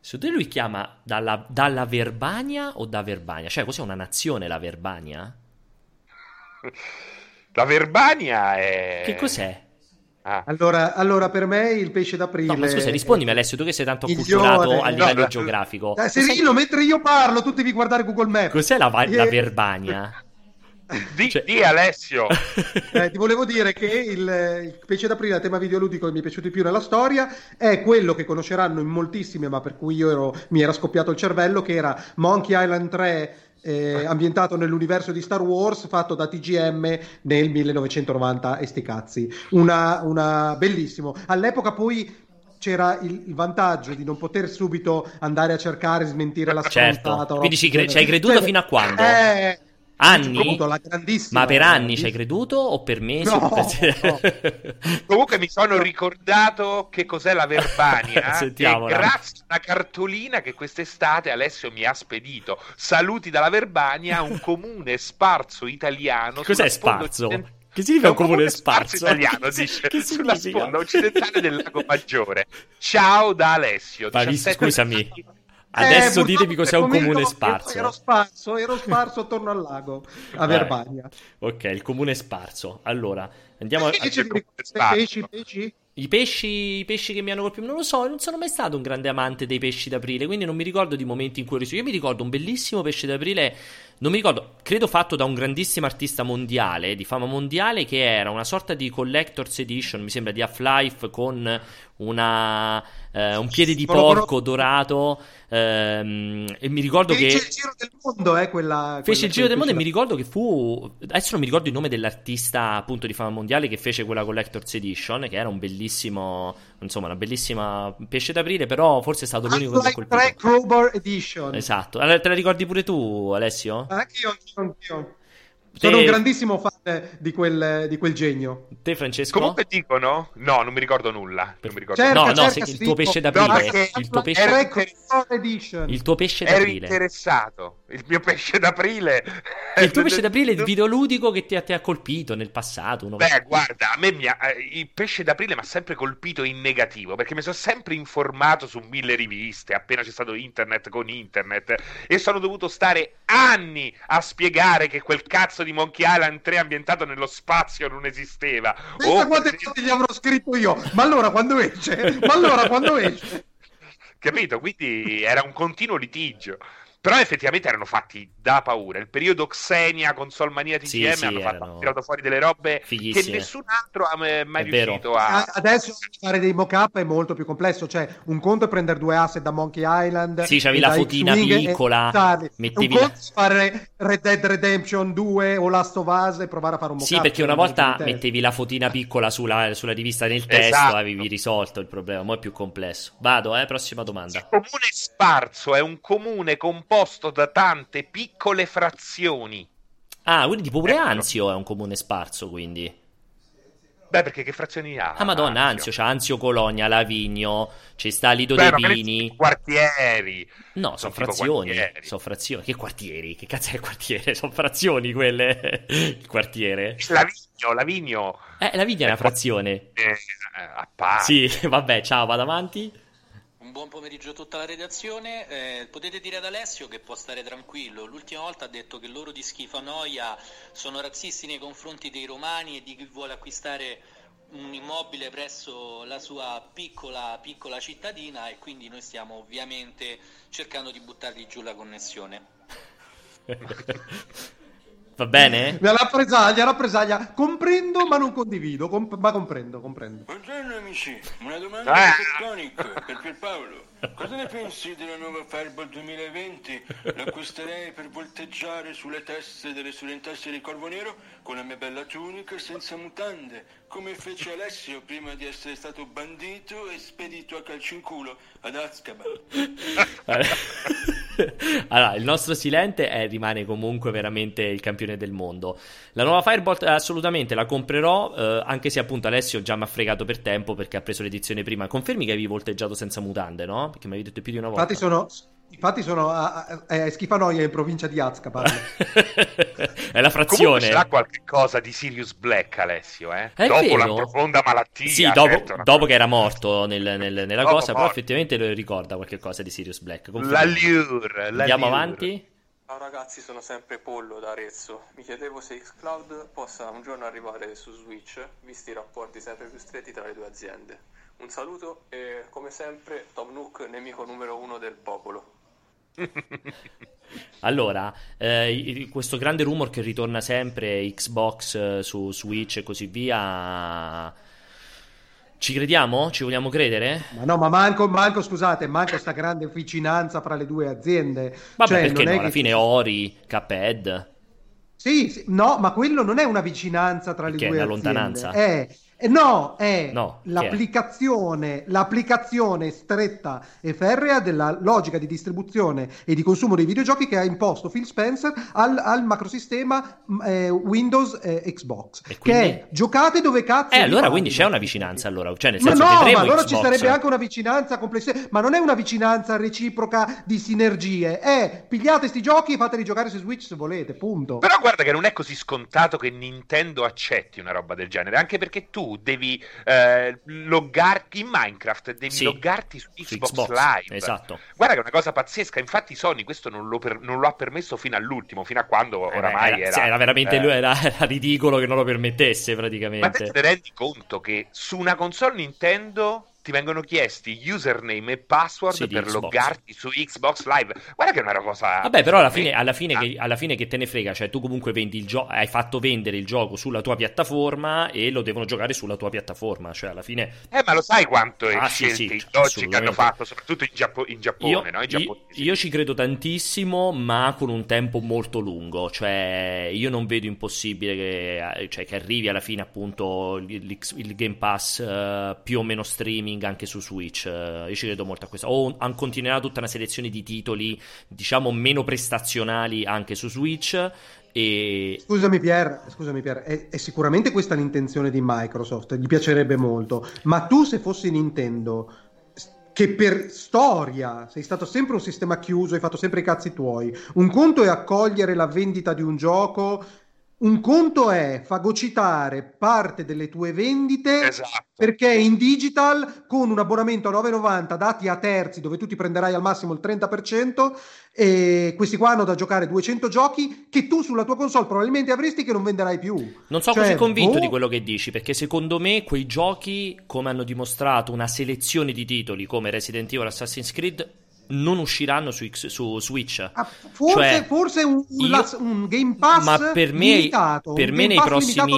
Secondo te lui chiama dalla, dalla Verbania o da Verbania? Cioè, cos'è una nazione la Verbania? La Verbania è... Che cos'è? Ah. Allora, allora, per me il pesce d'aprile. No, ma scusa, rispondimi Alessio, tu che sei tanto acculturato a livello no, geografico. Eh, Serino, mentre io parlo, tu devi guardare Google Maps. Cos'è la, va- la Verbania? Di, cioè... di Alessio. Eh, ti volevo dire che il, il, pesce d'aprile, il tema videoludico che mi è piaciuto di più nella storia, è quello che conosceranno in moltissime, ma per cui io ero, mi era scoppiato il cervello, che era Monkey Island 3 eh, ambientato nell'universo di Star Wars fatto da TGM nel 1990 e sti cazzi una, una bellissimo all'epoca poi c'era il, il, vantaggio di non poter subito andare a cercare e smentire la certo. quindi ci, cre- ci hai creduto cioè, fino a quando? Eh, Anni? Ma per anni ci hai creduto o per mesi? No, no. Comunque mi sono ricordato che cos'è la Verbania e grazie a una cartolina che quest'estate Alessio mi ha spedito. Saluti dalla Verbania, un comune sparso italiano. Cos'è sparso? Che significa un comune sparso? sparso italiano, dice, che sulla sponda occidentale del lago Maggiore. Ciao da Alessio. Ma scusami. Anni Adesso eh, ditemi cos'è un comune sparso. Ero sparso, ero sparso attorno al lago, a Verbania. Ok, il comune sparso. Allora, andiamo a... Pesci, pesci? I pesci, I pesci che mi hanno colpito, non lo so, non sono mai stato un grande amante dei pesci d'aprile, quindi non mi ricordo di momenti in cui ho riso. Io mi ricordo un bellissimo pesce d'aprile non mi ricordo, credo fatto da un grandissimo artista mondiale, di fama mondiale, che era una sorta di collector's edition, mi sembra, di Half-Life con una, eh, un piede di porco dorato. Ehm, e mi ricordo che. Fece il giro del mondo, eh, quella. Fece quella, il giro del mondo e mi ricordo che fu. Adesso non mi ricordo il nome dell'artista appunto di fama mondiale che fece quella Collector's Edition, che era un bellissimo. Insomma, una bellissima pesce d'aprile, però forse è stato l'unico che mi ha colpito. 3 Crowbar Edition. Esatto. Allora, te la ricordi pure tu, Alessio? Anch'io, anch'io, anch'io. Sono un grandissimo fan di quel, di quel, genio. Te, Francesco? Comunque dicono, no, non mi ricordo nulla. Non mi ricordo cerca, nulla. no, no, il tuo pesce d'aprile. No, il, tuo pesce... il tuo pesce d'aprile. Ero interessato. Il mio pesce d'aprile. Il tuo pesce d'aprile è il videoludico che ti ha, ti ha colpito nel passato. Beh, che... guarda, a me mi ha, eh, il pesce d'aprile mi ha sempre colpito in negativo perché mi sono sempre informato su mille riviste appena c'è stato internet con internet e sono dovuto stare anni a spiegare che quel cazzo di Monkey Island 3 ambientato nello spazio non esisteva. Pensa oh, quante cose gli avrò scritto io. Ma allora quando esce? Ma allora quando esce? Capito? Quindi era un continuo litigio. Però effettivamente erano fatti da paura. Il periodo Xenia con Solmania TGM sì, sì, hanno fatto, tirato fuori delle robe che nessun altro ha mai è riuscito vero. a. Adesso fare dei mock-up è molto più complesso. Cioè, un conto è prendere due asset da Monkey Island. Sì, c'avevi la fotina piccola. E... Mettevi un conto è fare Red Dead Redemption 2 o Last of Us e provare a fare un mock-up. Sì, perché una volta mettevi la fotina piccola sulla, sulla rivista nel testo, esatto. avevi risolto il problema. Ora è più complesso. Vado, eh, prossima domanda. Il comune sparso è un comune composto da tante piccole frazioni. Ah, quindi tipo pure ecco. Anzio è un comune sparso, quindi. Beh, perché che frazioni ha? Ah, madonna, Anzio, c'è Anzio Colonia, Lavigno, c'è sta Lido Beh, De Vini. quartieri. No, sono, sono frazioni. Sono frazioni. Che quartieri? Che cazzo è il quartiere? Sono frazioni quelle. il quartiere. Lavigno, Lavigno. Eh, Lavigno è una frazione. Eh, a parte. Sì, vabbè, ciao, vado avanti buon pomeriggio a tutta la redazione. Eh, potete dire ad Alessio che può stare tranquillo. L'ultima volta ha detto che loro di schifo a noia sono razzisti nei confronti dei romani e di chi vuole acquistare un immobile presso la sua piccola, piccola cittadina e quindi noi stiamo ovviamente cercando di buttargli giù la connessione. Va bene? La rappresaglia, rappresaglia. Comprendo ma non condivido, comp- ma comprendo, comprendo. Buongiorno amici, una domanda ah. tectonica per Pierpaolo. Cosa ne pensi della nuova Fireball 2020? L'acquisterei per volteggiare sulle teste delle studentesse di Corvo Nero con la mia bella tunica senza mutande, come fece Alessio prima di essere stato bandito e spedito a calcio in culo ad Azkaban. allora, il nostro Silente è, rimane comunque veramente il campione del mondo. La nuova Firebolt eh, assolutamente la comprerò, eh, anche se appunto Alessio già mi ha fregato per tempo perché ha preso l'edizione prima. Confermi che avevi volteggiato senza mutande, no? Perché mi avevi detto più di una volta. Infatti sono, Infatti sono a, a, a Schifanoia in provincia di Azkaban. è la frazione. Comunque c'era qualche cosa di Sirius Black, Alessio, eh? È dopo vero? la profonda malattia. Sì, dopo, certo, dopo che era morto nel, nel, nella dopo cosa, morto. però effettivamente lo ricorda qualche cosa di Sirius Black. L'allure, Andiamo avanti? Ciao ragazzi, sono sempre Pollo da Arezzo. Mi chiedevo se Xcloud possa un giorno arrivare su Switch, visti i rapporti sempre più stretti tra le due aziende. Un saluto e come sempre Tom Nook, nemico numero uno del popolo. allora, eh, questo grande rumor che ritorna sempre Xbox eh, su Switch e così via. Ci crediamo? Ci vogliamo credere? Ma no, ma manco, manco scusate, manco questa grande vicinanza fra le due aziende. Vabbè, cioè, perché no? Alla fine ci... Ori, Cuphead. Sì, sì, no, ma quello non è una vicinanza tra le due aziende. È una lontananza. È eh, no, è no, l'applicazione, è? l'applicazione stretta e ferrea della logica di distribuzione e di consumo dei videogiochi che ha imposto Phil Spencer al, al macrosistema mm, eh, Windows e Xbox. E quindi... Che è giocate dove cazzo. Eh, allora quindi c'è una vicinanza. Allora, cioè, nel senso ma no, ma allora Xbox... ci sarebbe anche una vicinanza complessa, ma non è una vicinanza reciproca di sinergie. È pigliate sti giochi e fateli giocare su Switch se volete, punto. Però guarda che non è così scontato che Nintendo accetti una roba del genere, anche perché tu devi eh, loggarti in Minecraft, devi sì, loggarti su Xbox, Xbox, Live. Esatto. Guarda che è una cosa pazzesca. Infatti, Sony questo non lo, per, non lo ha permesso fino all'ultimo, fino a quando eh, oramai era, era, era veramente eh, era, era, ridicolo che non lo permettesse praticamente. Ma te ti rendi conto che su una console Nintendo ti vengono chiesti username e password sì, per Xbox. loggarti su Xbox Live. Guarda che è una cosa. Vabbè, però alla fine, alla fine, che, alla fine che te ne frega, cioè tu comunque vendi il gioco, hai fatto vendere il gioco sulla tua piattaforma e lo devono giocare sulla tua piattaforma. Cioè, alla fine. Eh, ma lo sai quanto è ah, sì, sì, che hanno fatto, soprattutto in, Giappo- in Giappone, io, no? io, io, ci credo tantissimo, ma con un tempo molto lungo. Cioè, io non vedo impossibile che, cioè, che arrivi alla fine, appunto, il, il Game Pass uh, più o meno streaming anche su Switch. Eh, io ci credo molto a questo. O continuerà tutta una selezione di titoli, diciamo, meno prestazionali anche su Switch. E... Scusami Pier, scusami Pier è, è, sicuramente questa l'intenzione di Microsoft, gli piacerebbe molto, ma tu se fossi Nintendo, che per storia sei stato sempre un sistema chiuso, hai fatto sempre i cazzi tuoi, un conto è accogliere la vendita di un gioco un conto è fagocitare parte delle tue vendite esatto. perché in digital con un abbonamento a 9,90 dati a terzi dove tu ti prenderai al massimo il 30% e questi qua hanno da giocare 200 giochi che tu sulla tua console probabilmente avresti che non venderai più. Non sono cioè, così convinto oh... di quello che dici perché secondo me quei giochi come hanno dimostrato una selezione di titoli come Resident Evil Assassin's Creed non usciranno su, X, su Switch. Ah, forse, cioè, forse un, io, un, Game Pass ma per me, limitato, per me nei prossimi,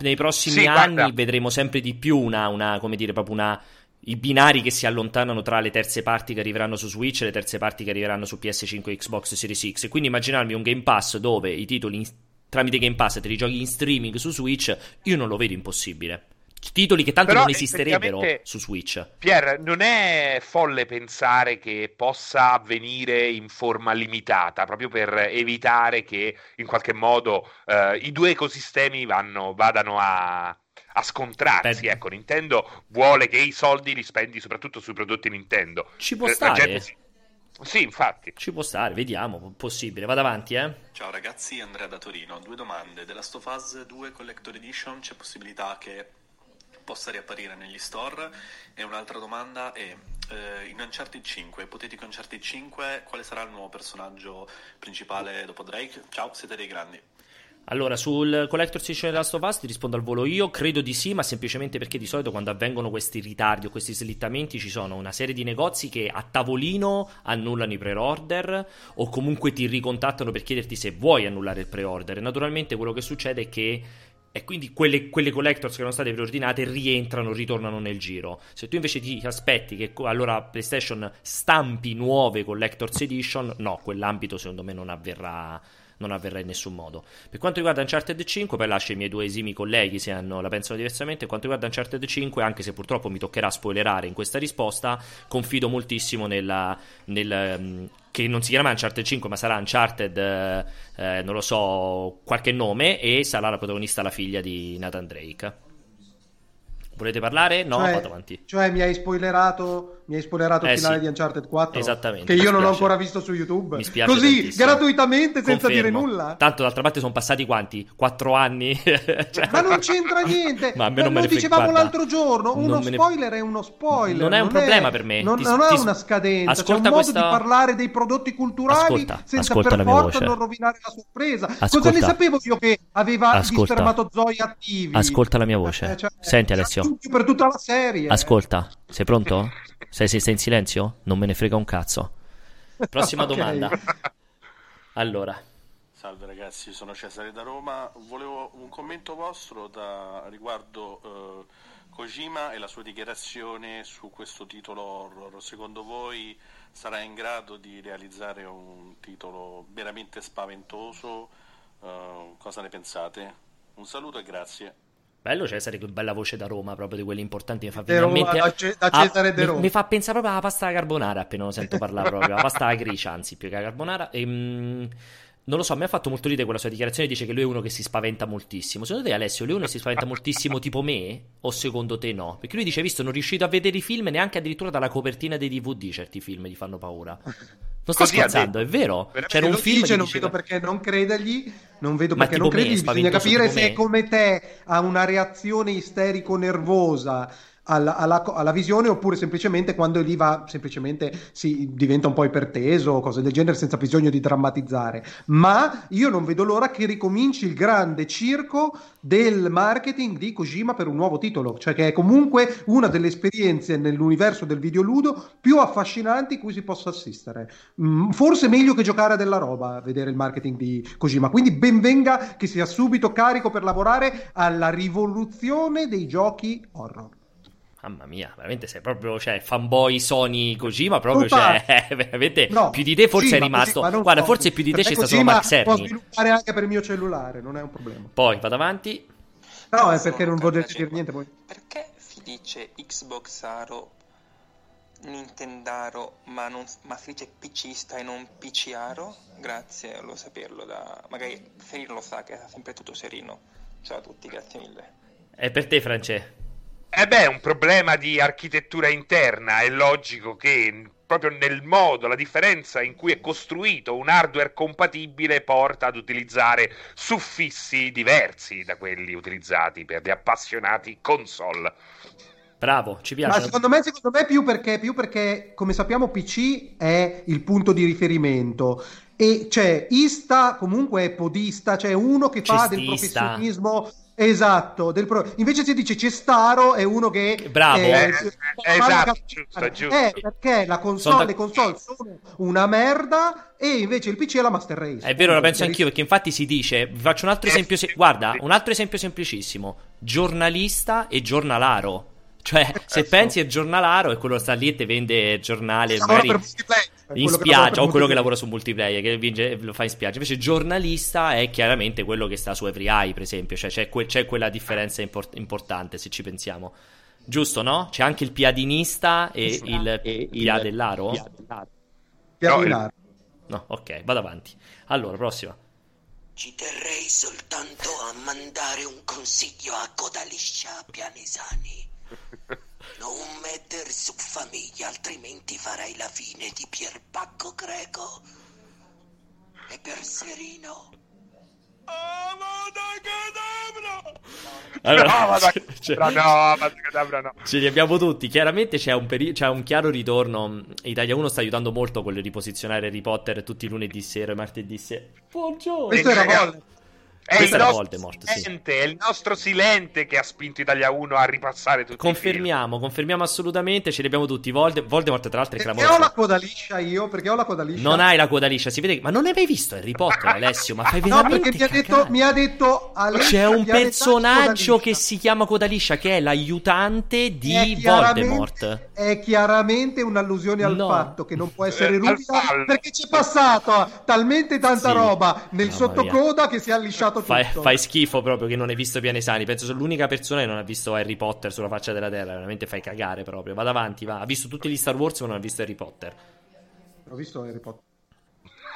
nei prossimi, sì, anni guarda. vedremo sempre di più una, una, come dire, proprio una i binari che si allontanano tra le terze parti che arriveranno su Switch e le terze parti che arriveranno su PS5 e Xbox Series X. Quindi immaginarmi un Game Pass dove i titoli in, tramite Game Pass te li giochi in streaming su Switch, io non lo vedo impossibile. Titoli che tanto Però non esisterebbero su Switch. Pier, non è folle pensare che possa avvenire in forma limitata, proprio per evitare che in qualche modo eh, i due ecosistemi vanno, vadano a, a scontrarsi. Beh. Ecco, Nintendo vuole che i soldi li spendi soprattutto sui prodotti Nintendo. Ci può stare. Si... Sì, infatti. Ci può stare, vediamo, possibile. Vado avanti, eh. Ciao ragazzi, Andrea da Torino. Due domande. Della Last of Us 2 Collector Edition c'è possibilità che possa riapparire negli store. E un'altra domanda è, eh, in Uncharted 5, ipotetico Uncharted 5, quale sarà il nuovo personaggio principale dopo Drake? Ciao, siete dei grandi. Allora, sul Collector's Edition di Last of Us ti rispondo al volo io, credo di sì, ma semplicemente perché di solito quando avvengono questi ritardi o questi slittamenti ci sono una serie di negozi che a tavolino annullano i pre-order o comunque ti ricontattano per chiederti se vuoi annullare il pre-order. Naturalmente quello che succede è che e quindi quelle, quelle, collectors che erano state preordinate rientrano, ritornano nel giro. Se tu invece ti aspetti che allora PlayStation stampi nuove collectors edition, no, quell'ambito secondo me non avverrà non avverrà in nessun modo. Per quanto riguarda Uncharted 5, poi lascio i miei due esimi colleghi se hanno, la pensano diversamente. Per quanto riguarda Uncharted 5, anche se purtroppo mi toccherà spoilerare in questa risposta, confido moltissimo nella, nel. Um, che non si chiamerà Uncharted 5 ma sarà Uncharted, eh, eh, non lo so, qualche nome e sarà la protagonista la figlia di Nathan Drake. Volete parlare? No, cioè, vado avanti. Cioè mi hai spoilerato, mi hai spoilerato eh, il finale sì. di Uncharted 4? Esattamente. Che io non ho ancora visto su YouTube. Mi spiace Così, tantissimo. gratuitamente, senza Confermo. dire nulla. Tanto d'altra parte sono passati quanti? Quattro anni? cioè... Ma non c'entra niente. Ma a me non me lo dicevamo guarda, l'altro giorno, uno spoiler ne... è uno spoiler. Non è un non problema è... per me. Non, ti, non ti... ha una scadenza, ascolta c'è un modo questa... di parlare dei prodotti culturali ascolta, senza ascolta per forza non rovinare la sorpresa. Ascolta. Cosa ne sapevo io che aveva ascolta. gli spermatozoi attivi? Ascolta la mia voce. Eh, cioè, Senti Alessio. Per tutta la serie. Ascolta, sei pronto? Sei, sei, sei in silenzio? Non me ne frega un cazzo. Prossima okay. domanda. Allora. Salve ragazzi, sono Cesare da Roma. Volevo un commento vostro da, riguardo uh, Kojima e la sua dichiarazione su questo titolo horror. Secondo voi sarà in grado di realizzare un titolo veramente spaventoso? Uh, cosa ne pensate? Un saluto e grazie. Bello Cesare, che bella voce da Roma, proprio di quelli importanti. Mi fa venire in mente. Da, C- da Cesare ah, De Roma. Mi, mi, fa pensare proprio alla pasta alla carbonara appena lo sento parlare proprio. La pasta alla gricia, anzi, più che la carbonara. E, mm, non lo so, mi ha fatto molto ridere quella sua dichiarazione. Dice che lui è uno che si spaventa moltissimo. Secondo te, Alessio, lui è uno che si spaventa moltissimo tipo me? O secondo te no? Perché lui dice: Visto, non riuscito a vedere i film neanche addirittura dalla copertina dei DVD. Certi film gli fanno paura. Non sto Così scherzando, è vero. C'era un film dice, non diceva... vedo perché non credergli, non vedo perché non credergli, bisogna capire se è come te ha una reazione isterico nervosa alla, alla, alla, visione oppure semplicemente quando lì va semplicemente si diventa un po' iperteso o cose del genere senza bisogno di drammatizzare. Ma io non vedo l'ora che ricominci il grande circo del marketing di Kojima per un nuovo titolo cioè che è comunque una delle esperienze nell'universo del videoludo più affascinanti cui si possa assistere. Mm, forse meglio che giocare a della roba vedere il marketing di Kojima. Quindi benvenga che sia subito carico per lavorare alla rivoluzione dei giochi horror Mamma mia, veramente sei proprio cioè, fanboy Sony Kojima, proprio cioè, veramente no, più di te forse Kojima, è rimasto. Kojima, Guarda, so. forse più di te c'è stato solo Mark Cerny. Può sviluppare anche per il mio cellulare, non è un problema. Poi vado avanti. No, è perché non volete dire niente poi. Perché si dice Xbox Aro, Nintendaro, ma, non, ma si dice PCista e non PCaro? Grazie, lo saperlo da... Magari Serino lo sa che è sempre tutto serino. Ciao a tutti, grazie mille. È per te, France. Eh beh, è un problema di architettura interna, è logico che proprio nel modo, la differenza in cui è costruito un hardware compatibile porta ad utilizzare suffissi diversi da quelli utilizzati per gli appassionati console. Bravo, ci piace. Ma secondo me, secondo me più, perché, più perché, come sappiamo, PC è il punto di riferimento. E c'è Ista, comunque è podista, c'è uno che fa Cestista. del professionismo Esatto, pro... invece si dice Cestaro è uno che... Bravo, eh, eh, esatto, giusto, giusto. Eh, perché la console, le console sono una merda e invece il PC è la Master Race. È vero, lo penso anch'io, perché infatti si dice, vi faccio un altro esempio, se... guarda, un altro esempio semplicissimo, giornalista e giornalaro. Cioè, se pensi al giornalaro, è quello che sta lì e ti vende giornale, magari in spiaggia, o quello che lavora su multiplayer, che vince, lo fa in spiaggia. Invece giornalista è chiaramente quello che sta su Every Eye, per esempio, cioè c'è, que- c'è quella differenza import- importante se ci pensiamo. Giusto, no? C'è anche il piadinista e sì, il, il piadellaro? Piadellaro. No, ok, vado avanti. Allora, prossima. Ci terrei soltanto a mandare un consiglio a Codaliscia Pianesani. Non metter su famiglia, altrimenti farai la fine di Pierpacco Greco. E per Serino. Allora, no, cioè, no, no. Ce li abbiamo tutti. Chiaramente c'è un, peri- c'è un, chiaro ritorno. Italia 1 sta aiutando molto quello di posizionare Harry Potter tutti i lunedì sera e martedì sera. Buongiorno. Questo era Voldemort. È il, Voldemort, silente, sì. è il nostro silente che ha spinto Italia 1 a ripassare tutti Confermiamo, confermiamo assolutamente, ce li abbiamo tutti. Vold- Voldemort, tra l'altro, è clamoroso. Perché ho la coda liscia io? Perché ho la coda liscia. Non hai la coda liscia, si vede. Ma non hai mai visto Harry Potter, Alessio? Ma fai veramente. No, perché mi ha detto. Mi ha detto Alessio, C'è un personaggio che si chiama coda liscia, che è l'aiutante di è Voldemort. È chiaramente un'allusione al no. fatto che non può essere eh, rubita perché c'è passato talmente tanta sì. roba nel sottocoda che si è lisciato tutto. Fai, fai, schifo proprio che non hai visto Pianesani. Penso sia l'unica persona che non ha visto Harry Potter sulla faccia della terra. Veramente fai cagare proprio. Vado avanti, va. Ha visto tutti gli Star Wars, ma non ha visto Harry Potter. Ho visto Harry Potter.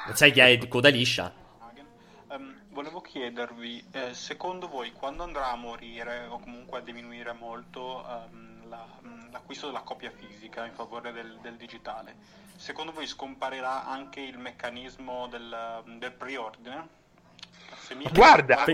Non sai chi è coda liscia? Um, volevo chiedervi, eh, secondo voi quando andrà a morire o comunque a diminuire molto um, la, um, l'acquisto della copia fisica in favore del, del, digitale, secondo voi scomparirà anche il meccanismo del, del preordine? Guarda,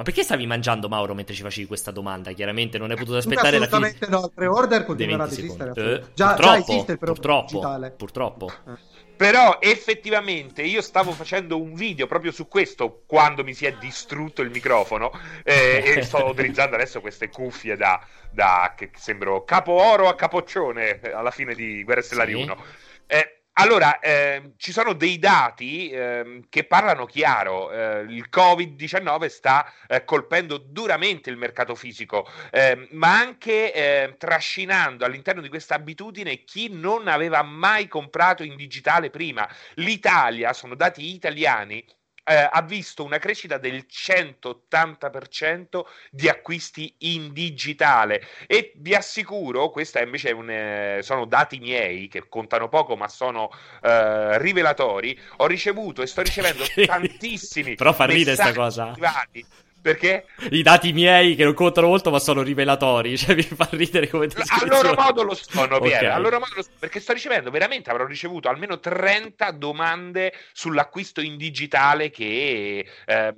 ma perché stavi mangiando Mauro mentre ci facevi questa domanda? Chiaramente non hai potuto aspettare la fine. Assolutamente no, il pre-order continuerà ad esistere. Eh, già, già, esiste digitale. Purtroppo. Eh. Però effettivamente io stavo facendo un video proprio su questo quando mi si è distrutto il microfono eh, e sto utilizzando adesso queste cuffie da, da che sembro capo oro a capoccione alla fine di Guerre Stellari sì. 1. Eh, allora, eh, ci sono dei dati eh, che parlano chiaro. Eh, il Covid-19 sta eh, colpendo duramente il mercato fisico, ehm, ma anche ehm, trascinando all'interno di questa abitudine chi non aveva mai comprato in digitale prima. L'Italia, sono dati italiani, eh, ha visto una crescita del 180% di acquisti in digitale. E vi assicuro, questi invece un, eh, sono dati miei che contano poco ma sono eh, rivelatori, ho ricevuto e sto ricevendo tantissimi Però fa ridere questa cosa. Privati perché? I dati miei che non contano molto ma sono rivelatori, cioè mi fa ridere come descrizione. A loro modo lo sono, Piero, okay. a loro modo lo sono, perché sto ricevendo, veramente avrò ricevuto almeno 30 domande sull'acquisto in digitale che... Eh,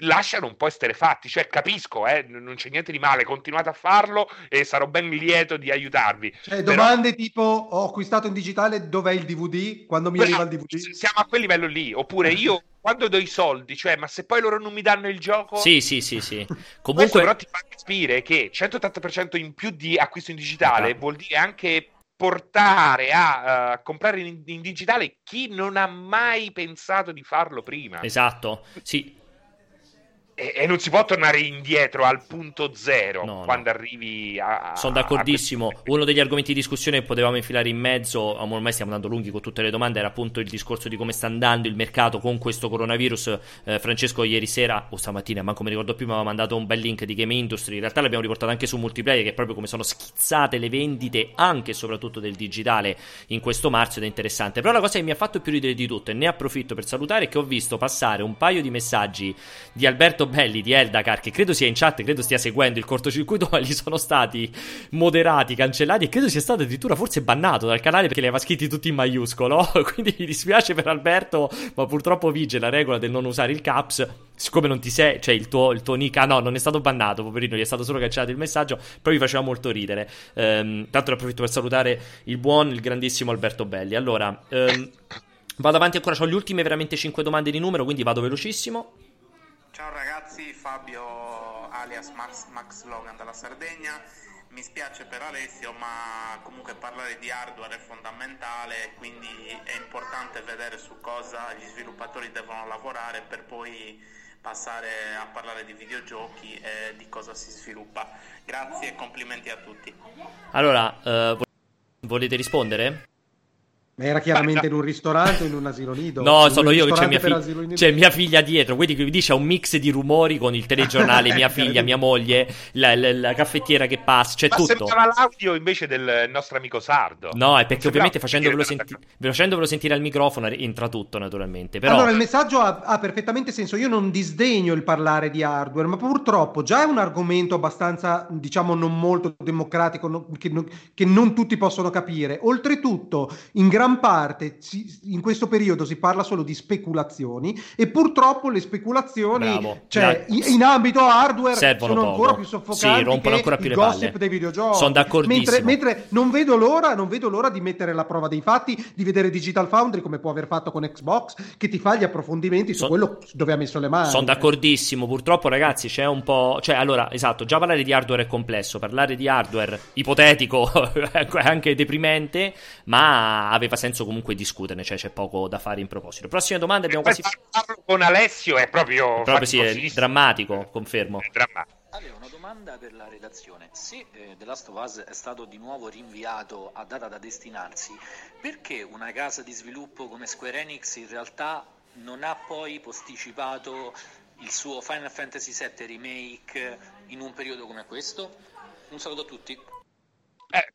lasciano un po' esterefatti, cioè capisco, eh, non c'è niente di male, continuate a farlo e sarò ben lieto di aiutarvi. Cioè, Però... domande tipo ho acquistato in digitale, dov'è il DVD? Quando mi arriva il DVD? Siamo a quel livello lì, oppure io quando do i soldi, cioè ma se poi loro non mi danno il gioco... Sì, sì, sì, sì. Comunque... Questo però ti fa capire che 180% in più di acquisto in digitale ah. vuol dire anche portare a uh, comprare in, in, digitale chi non ha mai pensato di farlo prima. Esatto, sì e, e, non si può tornare indietro al punto zero no, quando no. arrivi a. Sono d'accordissimo. A Uno degli argomenti di discussione che potevamo infilare in mezzo, ormai stiamo andando lunghi con tutte le domande, era appunto il discorso di come sta andando il mercato con questo coronavirus. Eh, Francesco, ieri sera o stamattina, ma come ricordo più, mi aveva mandato un bel link di Game Industry. In realtà l'abbiamo riportato anche su multiplayer, che è proprio come sono schizzate le vendite anche e soprattutto del digitale in questo marzo ed è interessante. Però la cosa che mi ha fatto più ridere di tutto, e ne approfitto per salutare, è che ho visto passare un paio di messaggi di Alberto molto belli di Eldacar, che credo sia in chat, credo stia seguendo il cortocircuito, ma gli sono stati moderati, cancellati e credo sia stato addirittura forse bannato dal canale perché li aveva scritti tutti in maiuscolo. Quindi mi dispiace per Alberto, ma purtroppo vige la regola del non usare il caps. Siccome non ti sei, cioè il tuo, il tuo nick, ah no, non è stato bannato, poverino, gli è stato solo cancellato il messaggio, però mi faceva molto ridere. Ehm, tanto ne approfitto per salutare il buon, il grandissimo Alberto Belli. Allora, ehm, vado avanti ancora, ho le ultime veramente 5 domande di numero, quindi vado velocissimo. Ciao ragazzi, Fabio alias Max, Max Logan dalla Sardegna. Mi spiace per Alessio, ma comunque parlare di hardware è fondamentale, quindi è importante vedere su cosa gli sviluppatori devono lavorare per poi passare a parlare di videogiochi e di cosa si sviluppa. Grazie e complimenti a tutti. Allora, uh, volete rispondere? Ma era chiaramente in un ristorante o in un asilo nido? No, sono io che c'è mia, fi- c'è mia, figlia dietro. Quindi qui dice un mix di rumori con il telegiornale, mia figlia, mia moglie, la, la, la caffettiera che passa, c'è Ma tutto. Ma l'audio invece del nostro amico sardo. No, è perché ovviamente facendovelo, senti- facendovelo, sentire al microfono entra tutto naturalmente. Però... Allora il messaggio ha, ha, perfettamente senso. Io non disdegno il parlare di hardware, ma purtroppo già è un argomento abbastanza, diciamo, non molto democratico, no, che, no, che non tutti possono capire. Oltretutto, in gran gran parte in questo periodo si parla solo di speculazioni e purtroppo le speculazioni Bravo. cioè, in, in, ambito hardware Servono sono poco. ancora più soffocanti sì, rompono ancora più le gossip palle. dei videogiochi. Sono d'accordissimo. Mentre, mentre non, vedo l'ora, non vedo l'ora di mettere la prova dei fatti, di vedere Digital Foundry come può aver fatto con Xbox, che ti fa gli approfondimenti su quello dove ha messo le mani. Sono d'accordissimo. Purtroppo, ragazzi, c'è un po'. Cioè, allora, esatto, già parlare di hardware è complesso. Parlare di hardware ipotetico è anche deprimente, ma aveva senso comunque discutere discuterne, cioè c'è poco da fare in proposito. Prossima domanda abbiamo quasi... Parlo con Alessio è proprio... Proprio sì, è drammatico, confermo. È drammatico. Allora, una domanda per la redazione. Se eh, The Last of Us è stato di nuovo rinviato a data da destinarsi, perché una casa di sviluppo come Square Enix in realtà non ha poi posticipato il suo Final Fantasy VII Remake in un periodo come questo? Un saluto a tutti. Eh,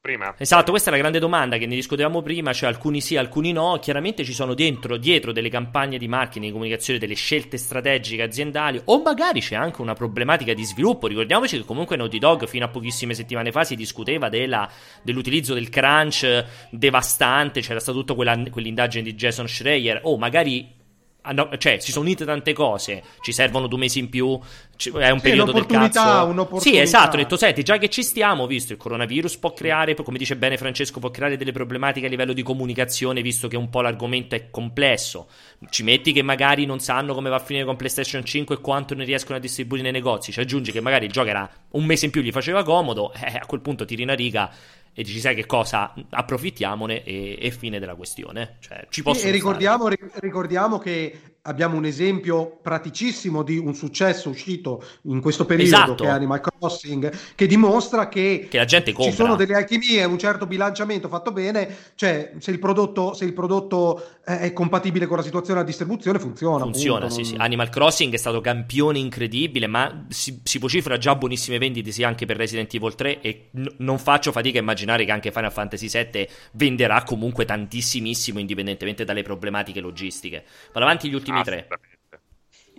prima. Esatto, questa è la grande domanda che ne discutevamo prima, cioè alcuni sì, alcuni no. Chiaramente ci sono dentro, dietro delle campagne di marketing, di comunicazione, delle scelte strategiche aziendali o magari c'è anche una problematica di sviluppo. Ricordiamoci che comunque Naughty Dog fino a pochissime settimane fa si discuteva della, dell'utilizzo del crunch devastante, c'era stata tutta quella, quell'indagine di Jason Schreier o magari Ah, no, cioè, si sono unite tante cose. Ci servono due mesi in più. È un sì, periodo del cazzo. Sì, esatto. Ho detto, senti, già che ci stiamo, visto il coronavirus può creare, come dice bene Francesco, può creare delle problematiche a livello di comunicazione, visto che un po' l'argomento è complesso. Ci metti che magari non sanno come va a finire con PlayStation 5 e quanto ne riescono a distribuire nei negozi. Ci aggiungi che magari il gioco era un mese in più, gli faceva comodo. Eh, a quel punto tiri una riga e dici sai che cosa? Approfittiamone e, e fine della questione. Cioè, ci e ricordiamo, ricordiamo, che abbiamo un esempio praticissimo di un successo uscito in questo periodo esatto. che è Animal Crossing che dimostra che, che la gente compra. ci sono delle alchimie un certo bilanciamento fatto bene cioè se il prodotto, se il prodotto è compatibile con la situazione della distribuzione funziona funziona appunto, sì non... sì Animal Crossing è stato campione incredibile ma si, si vocifera già buonissime vendite sia anche per Resident Evil 3 e n- non faccio fatica a immaginare che anche Final Fantasy VII venderà comunque tantissimissimo indipendentemente dalle problematiche logistiche. Vado avanti gli ultimi tre.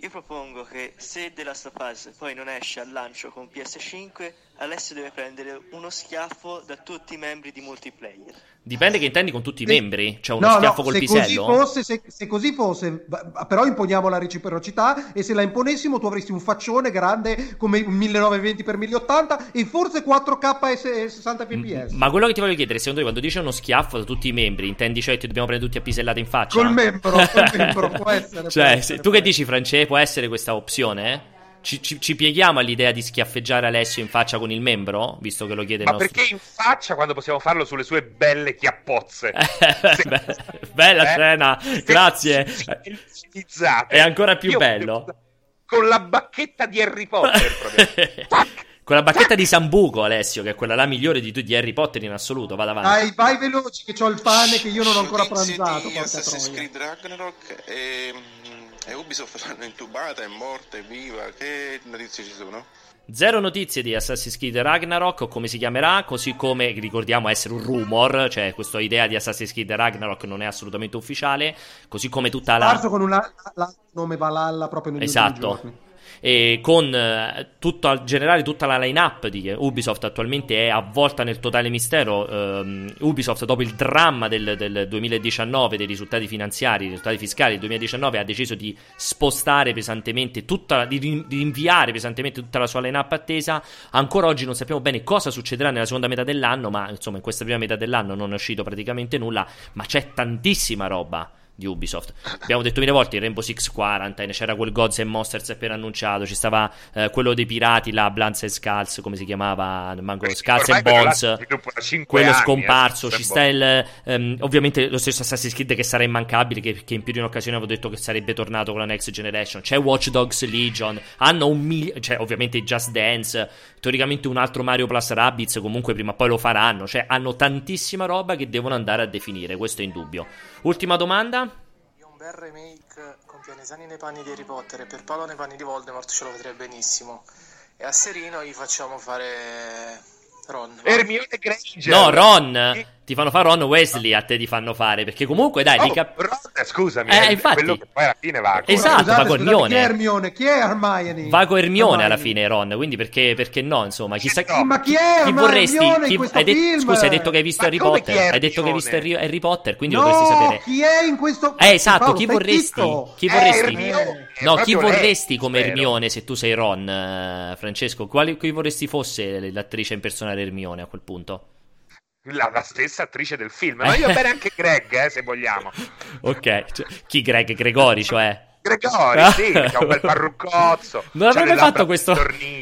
Io propongo che se The Last of Us poi non esce al lancio con PS5, Alessio deve prendere uno schiaffo da tutti i membri di multiplayer. Dipende che intendi con tutti i membri, cioè uno no, schiaffo no, col se pisello. Così fosse, se, se, così fosse, però imponiamo la reciprocità e se la imponessimo tu avresti un faccione grande come un 1920x1080 e forse 4K e 60 fps. Ma quello che ti voglio chiedere, secondo te quando dice uno schiaffo da tutti i membri, intendi cioè ti dobbiamo prendere tutti a pisellate in faccia? Col membro, col membro può essere. cioè, può essere, tu che dici France, può essere questa opzione? Eh? Ci, ci, ci, pieghiamo all'idea di schiaffeggiare Alessio in faccia con il membro? Visto che lo chiede Ma il nostro... perché in faccia quando possiamo farlo sulle sue belle chiappozze? Se... Bella eh? scena, grazie. È ancora più Io bello. Con la bacchetta di Harry Potter, Con la bacchetta di Sambuco, Alessio, che è quella la migliore di, di Harry Potter in assoluto. Vada avanti. Dai, vai veloci, che ho il pane che io non ho ancora pranzato. Assassin's Creed Ragnarok e e Ubisoft l'hanno intubata, è morta, è viva. Che notizie ci sono? Zero notizie di Assassin's Creed Ragnarok o come si chiamerà, così come ricordiamo essere un rumor, cioè questa idea di Assassin's Creed Ragnarok non è assolutamente ufficiale, così come tutta la... Parso con un nome Valhalla proprio negli esatto e con eh, tutto, generale tutta la line-up di Ubisoft attualmente è avvolta nel totale mistero. Um, Ubisoft, dopo il dramma del, del, 2019, dei risultati finanziari, dei risultati fiscali del 2019, ha deciso di spostare pesantemente tutta, di, rinviare pesantemente tutta la sua line-up attesa. Ancora oggi non sappiamo bene cosa succederà nella seconda metà dell'anno, ma insomma in questa prima metà dell'anno non è uscito praticamente nulla, ma c'è tantissima roba di Ubisoft. Abbiamo detto mille volte Rainbow Six Quarantine, c'era quel Gods and Monsters appena annunciato, ci stava eh, quello dei pirati, la Blance and Skulls, come si chiamava, manco, eh, Skulls and Bones, quello anni, scomparso, eh, ci sta il, um, ovviamente lo stesso Assassin's Creed che sarà immancabile, che, che in più di un'occasione avevo detto che sarebbe tornato con la Next Generation, c'è Watch Dogs Legion, hanno un milione, cioè ovviamente Just Dance, teoricamente un altro Mario Plus Rabbids, comunque prima o poi lo faranno, cioè hanno tantissima roba che devono andare a definire, questo è indubbio. Ultima domanda? un bel remake con Pianesani nei panni di Harry Potter e per Paolo nei panni di Voldemort ce lo vedrei benissimo. E a Serino gli facciamo fare Ron. Hermione Granger. No, Ron. Ti fanno fare Ron Wesley, a te ti fanno fare. Perché comunque, dai, oh, cap- Ron, scusami, eh, è infatti, quello che poi alla fine va. Esatto, scusate, va con Hermione. Chi è Hermione? Chi è Hermione? Va con Hermione alla fine, Ron. Quindi perché, perché no? Insomma, chissà no. Ma chi è chi vorresti? Chi, hai de- scusa, hai detto che hai visto Ma Harry Potter. Hai detto che hai visto Harry, Harry Potter, quindi no, lo dovresti sapere. Chi è in questo Eh, esatto, Paolo, chi vorresti? Zitto. Chi vorresti? Hermione. No, chi vorresti lei, come spero. Hermione se tu sei Ron, eh, Francesco? Quali, chi vorresti fosse l'attrice a impersonare Hermione a quel punto? La, la stessa attrice del film. Ma io bene anche Greg, eh, se vogliamo. Ok, cioè, chi Greg? Gregori, cioè? Gregori, sì, che ha un bel parruccozzo. Non avrei mai fatto questo,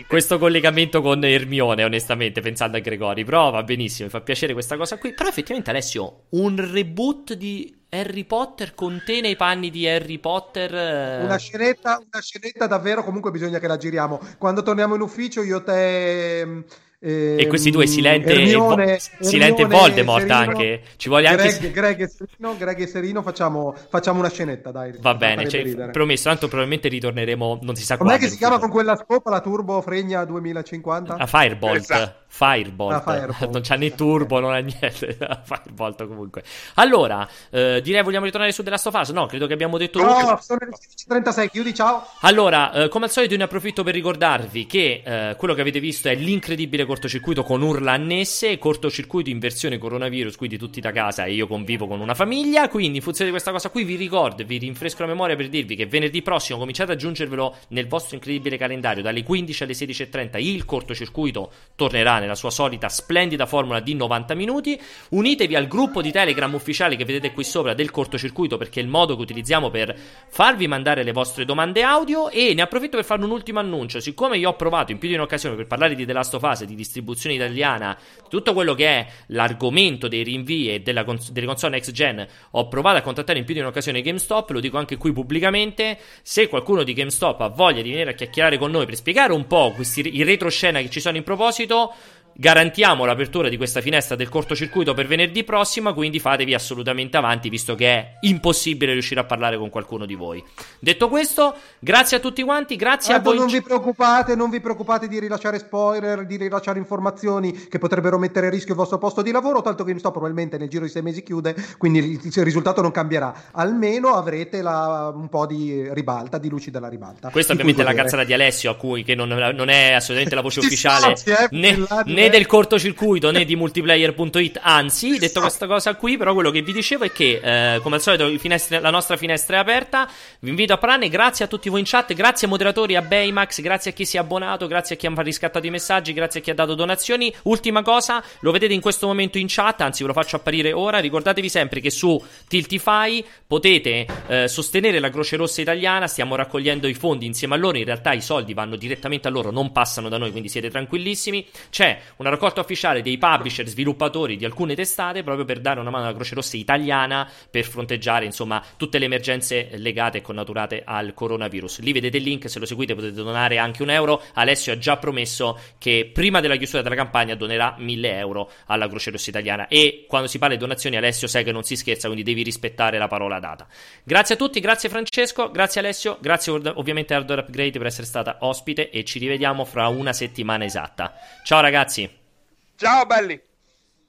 questo collegamento con Ermione, onestamente, pensando a Gregori. Però va benissimo, mi fa piacere questa cosa qui. Però effettivamente, Alessio, un reboot di Harry Potter con te nei panni di Harry Potter. eh, Una scenetta, una scenetta davvero, comunque bisogna che la giriamo. Quando torniamo in ufficio io te... ehm, E questi due, Silente, Hermione, e, Vo- Silente e Hermione, Voldemort Serino, anche. Ci vuole anche. Greg, Greg e Serino, Greg e Serino facciamo, facciamo una scenetta, dai. Va bene, cioè, promesso. Tanto probabilmente ritorneremo. Non si sa Com'è quando. che si chiama con quella scopa la Turbo Fregna 2050? A Firebolt. Esatto. Firebolt. Ah, Firebolt. non c'ha né turbo, non ha niente. Firebolt comunque. Allora, eh, direi vogliamo ritornare su The Last of Us? No, credo che abbiamo detto tutto. No, sono le 16.36, chiudi, ciao. Allora, eh, come al solito, ne approfitto per ricordarvi che eh, quello che avete visto è l'incredibile cortocircuito con urla annesse, cortocircuito in versione coronavirus, quindi tutti da casa e io convivo con una famiglia. Quindi, in funzione di questa cosa qui, vi ricordo, vi rinfresco la memoria per dirvi che venerdì prossimo cominciate ad aggiungervelo nel vostro incredibile calendario dalle 15 alle 16.30. Il cortocircuito tornerà nella sua solita splendida formula di 90 minuti. Unitevi al gruppo di Telegram ufficiale che vedete qui sopra del cortocircuito perché è il modo che utilizziamo per farvi mandare le vostre domande audio e ne approfitto per fare un ultimo annuncio. Siccome io ho provato in più di un'occasione per parlare di The Last of Us, di distribuzione italiana, tutto quello che è l'argomento dei rinvii e della cons- delle console next gen, ho provato a contattare in più di un'occasione GameStop, lo dico anche qui pubblicamente, se qualcuno di GameStop ha voglia di venire a chiacchierare con noi per spiegare un po' questi, i retroscena che ci sono in proposito, garantiamo l'apertura di questa finestra del cortocircuito per venerdì prossima, quindi fatevi assolutamente avanti, visto che è impossibile riuscire a parlare con qualcuno di voi. Detto questo, grazie a tutti quanti, grazie Tanto a voi. Non vi preoccupate, non vi preoccupate di rilasciare spoiler, di rilasciare informazioni che potrebbero mettere a rischio il vostro posto di lavoro, tanto che sto probabilmente nel giro di sei mesi chiude, quindi il, risultato non cambierà. Almeno avrete la, un po' di ribalta, di luci della ribalta. Questa ovviamente è la cazzata di Alessio, a cui che non, non è assolutamente la voce ufficiale eh, né, né, del cortocircuito né di multiplayer.it. Anzi, detto questa cosa qui, però quello che vi dicevo è che, eh, come al solito, finestre, la nostra finestra è aperta. Vi invito a parlarne. Grazie a tutti voi in chat, grazie ai moderatori, a Baymax, grazie a chi si è abbonato, grazie a chi ha riscattato i messaggi, grazie a chi ha dato donazioni. Ultima cosa, lo vedete in questo momento in chat, anzi ve lo faccio apparire ora. Ricordatevi sempre che su Tiltify potete eh, sostenere la Croce Rossa italiana. Stiamo raccogliendo i fondi insieme a loro. In realtà i soldi vanno direttamente a loro, non passano da noi, quindi siete tranquillissimi. C'è una raccolta ufficiale dei publisher, sviluppatori di alcune testate proprio per dare una mano alla Croce Rossa italiana per fronteggiare insomma tutte le emergenze legate e connaturate al coronavirus. Lì vedete il link, se lo seguite potete donare anche un euro. Alessio ha già promesso che prima della chiusura della campagna donerà 1000 euro alla Croce Rossa italiana e quando si parla di donazioni Alessio sai che non si scherza, quindi devi rispettare la parola data. Grazie a tutti, grazie Francesco, grazie Alessio, grazie ovviamente a Hardware Upgrade per essere stata ospite e ci rivediamo fra una settimana esatta. Ciao ragazzi. Ciao belli.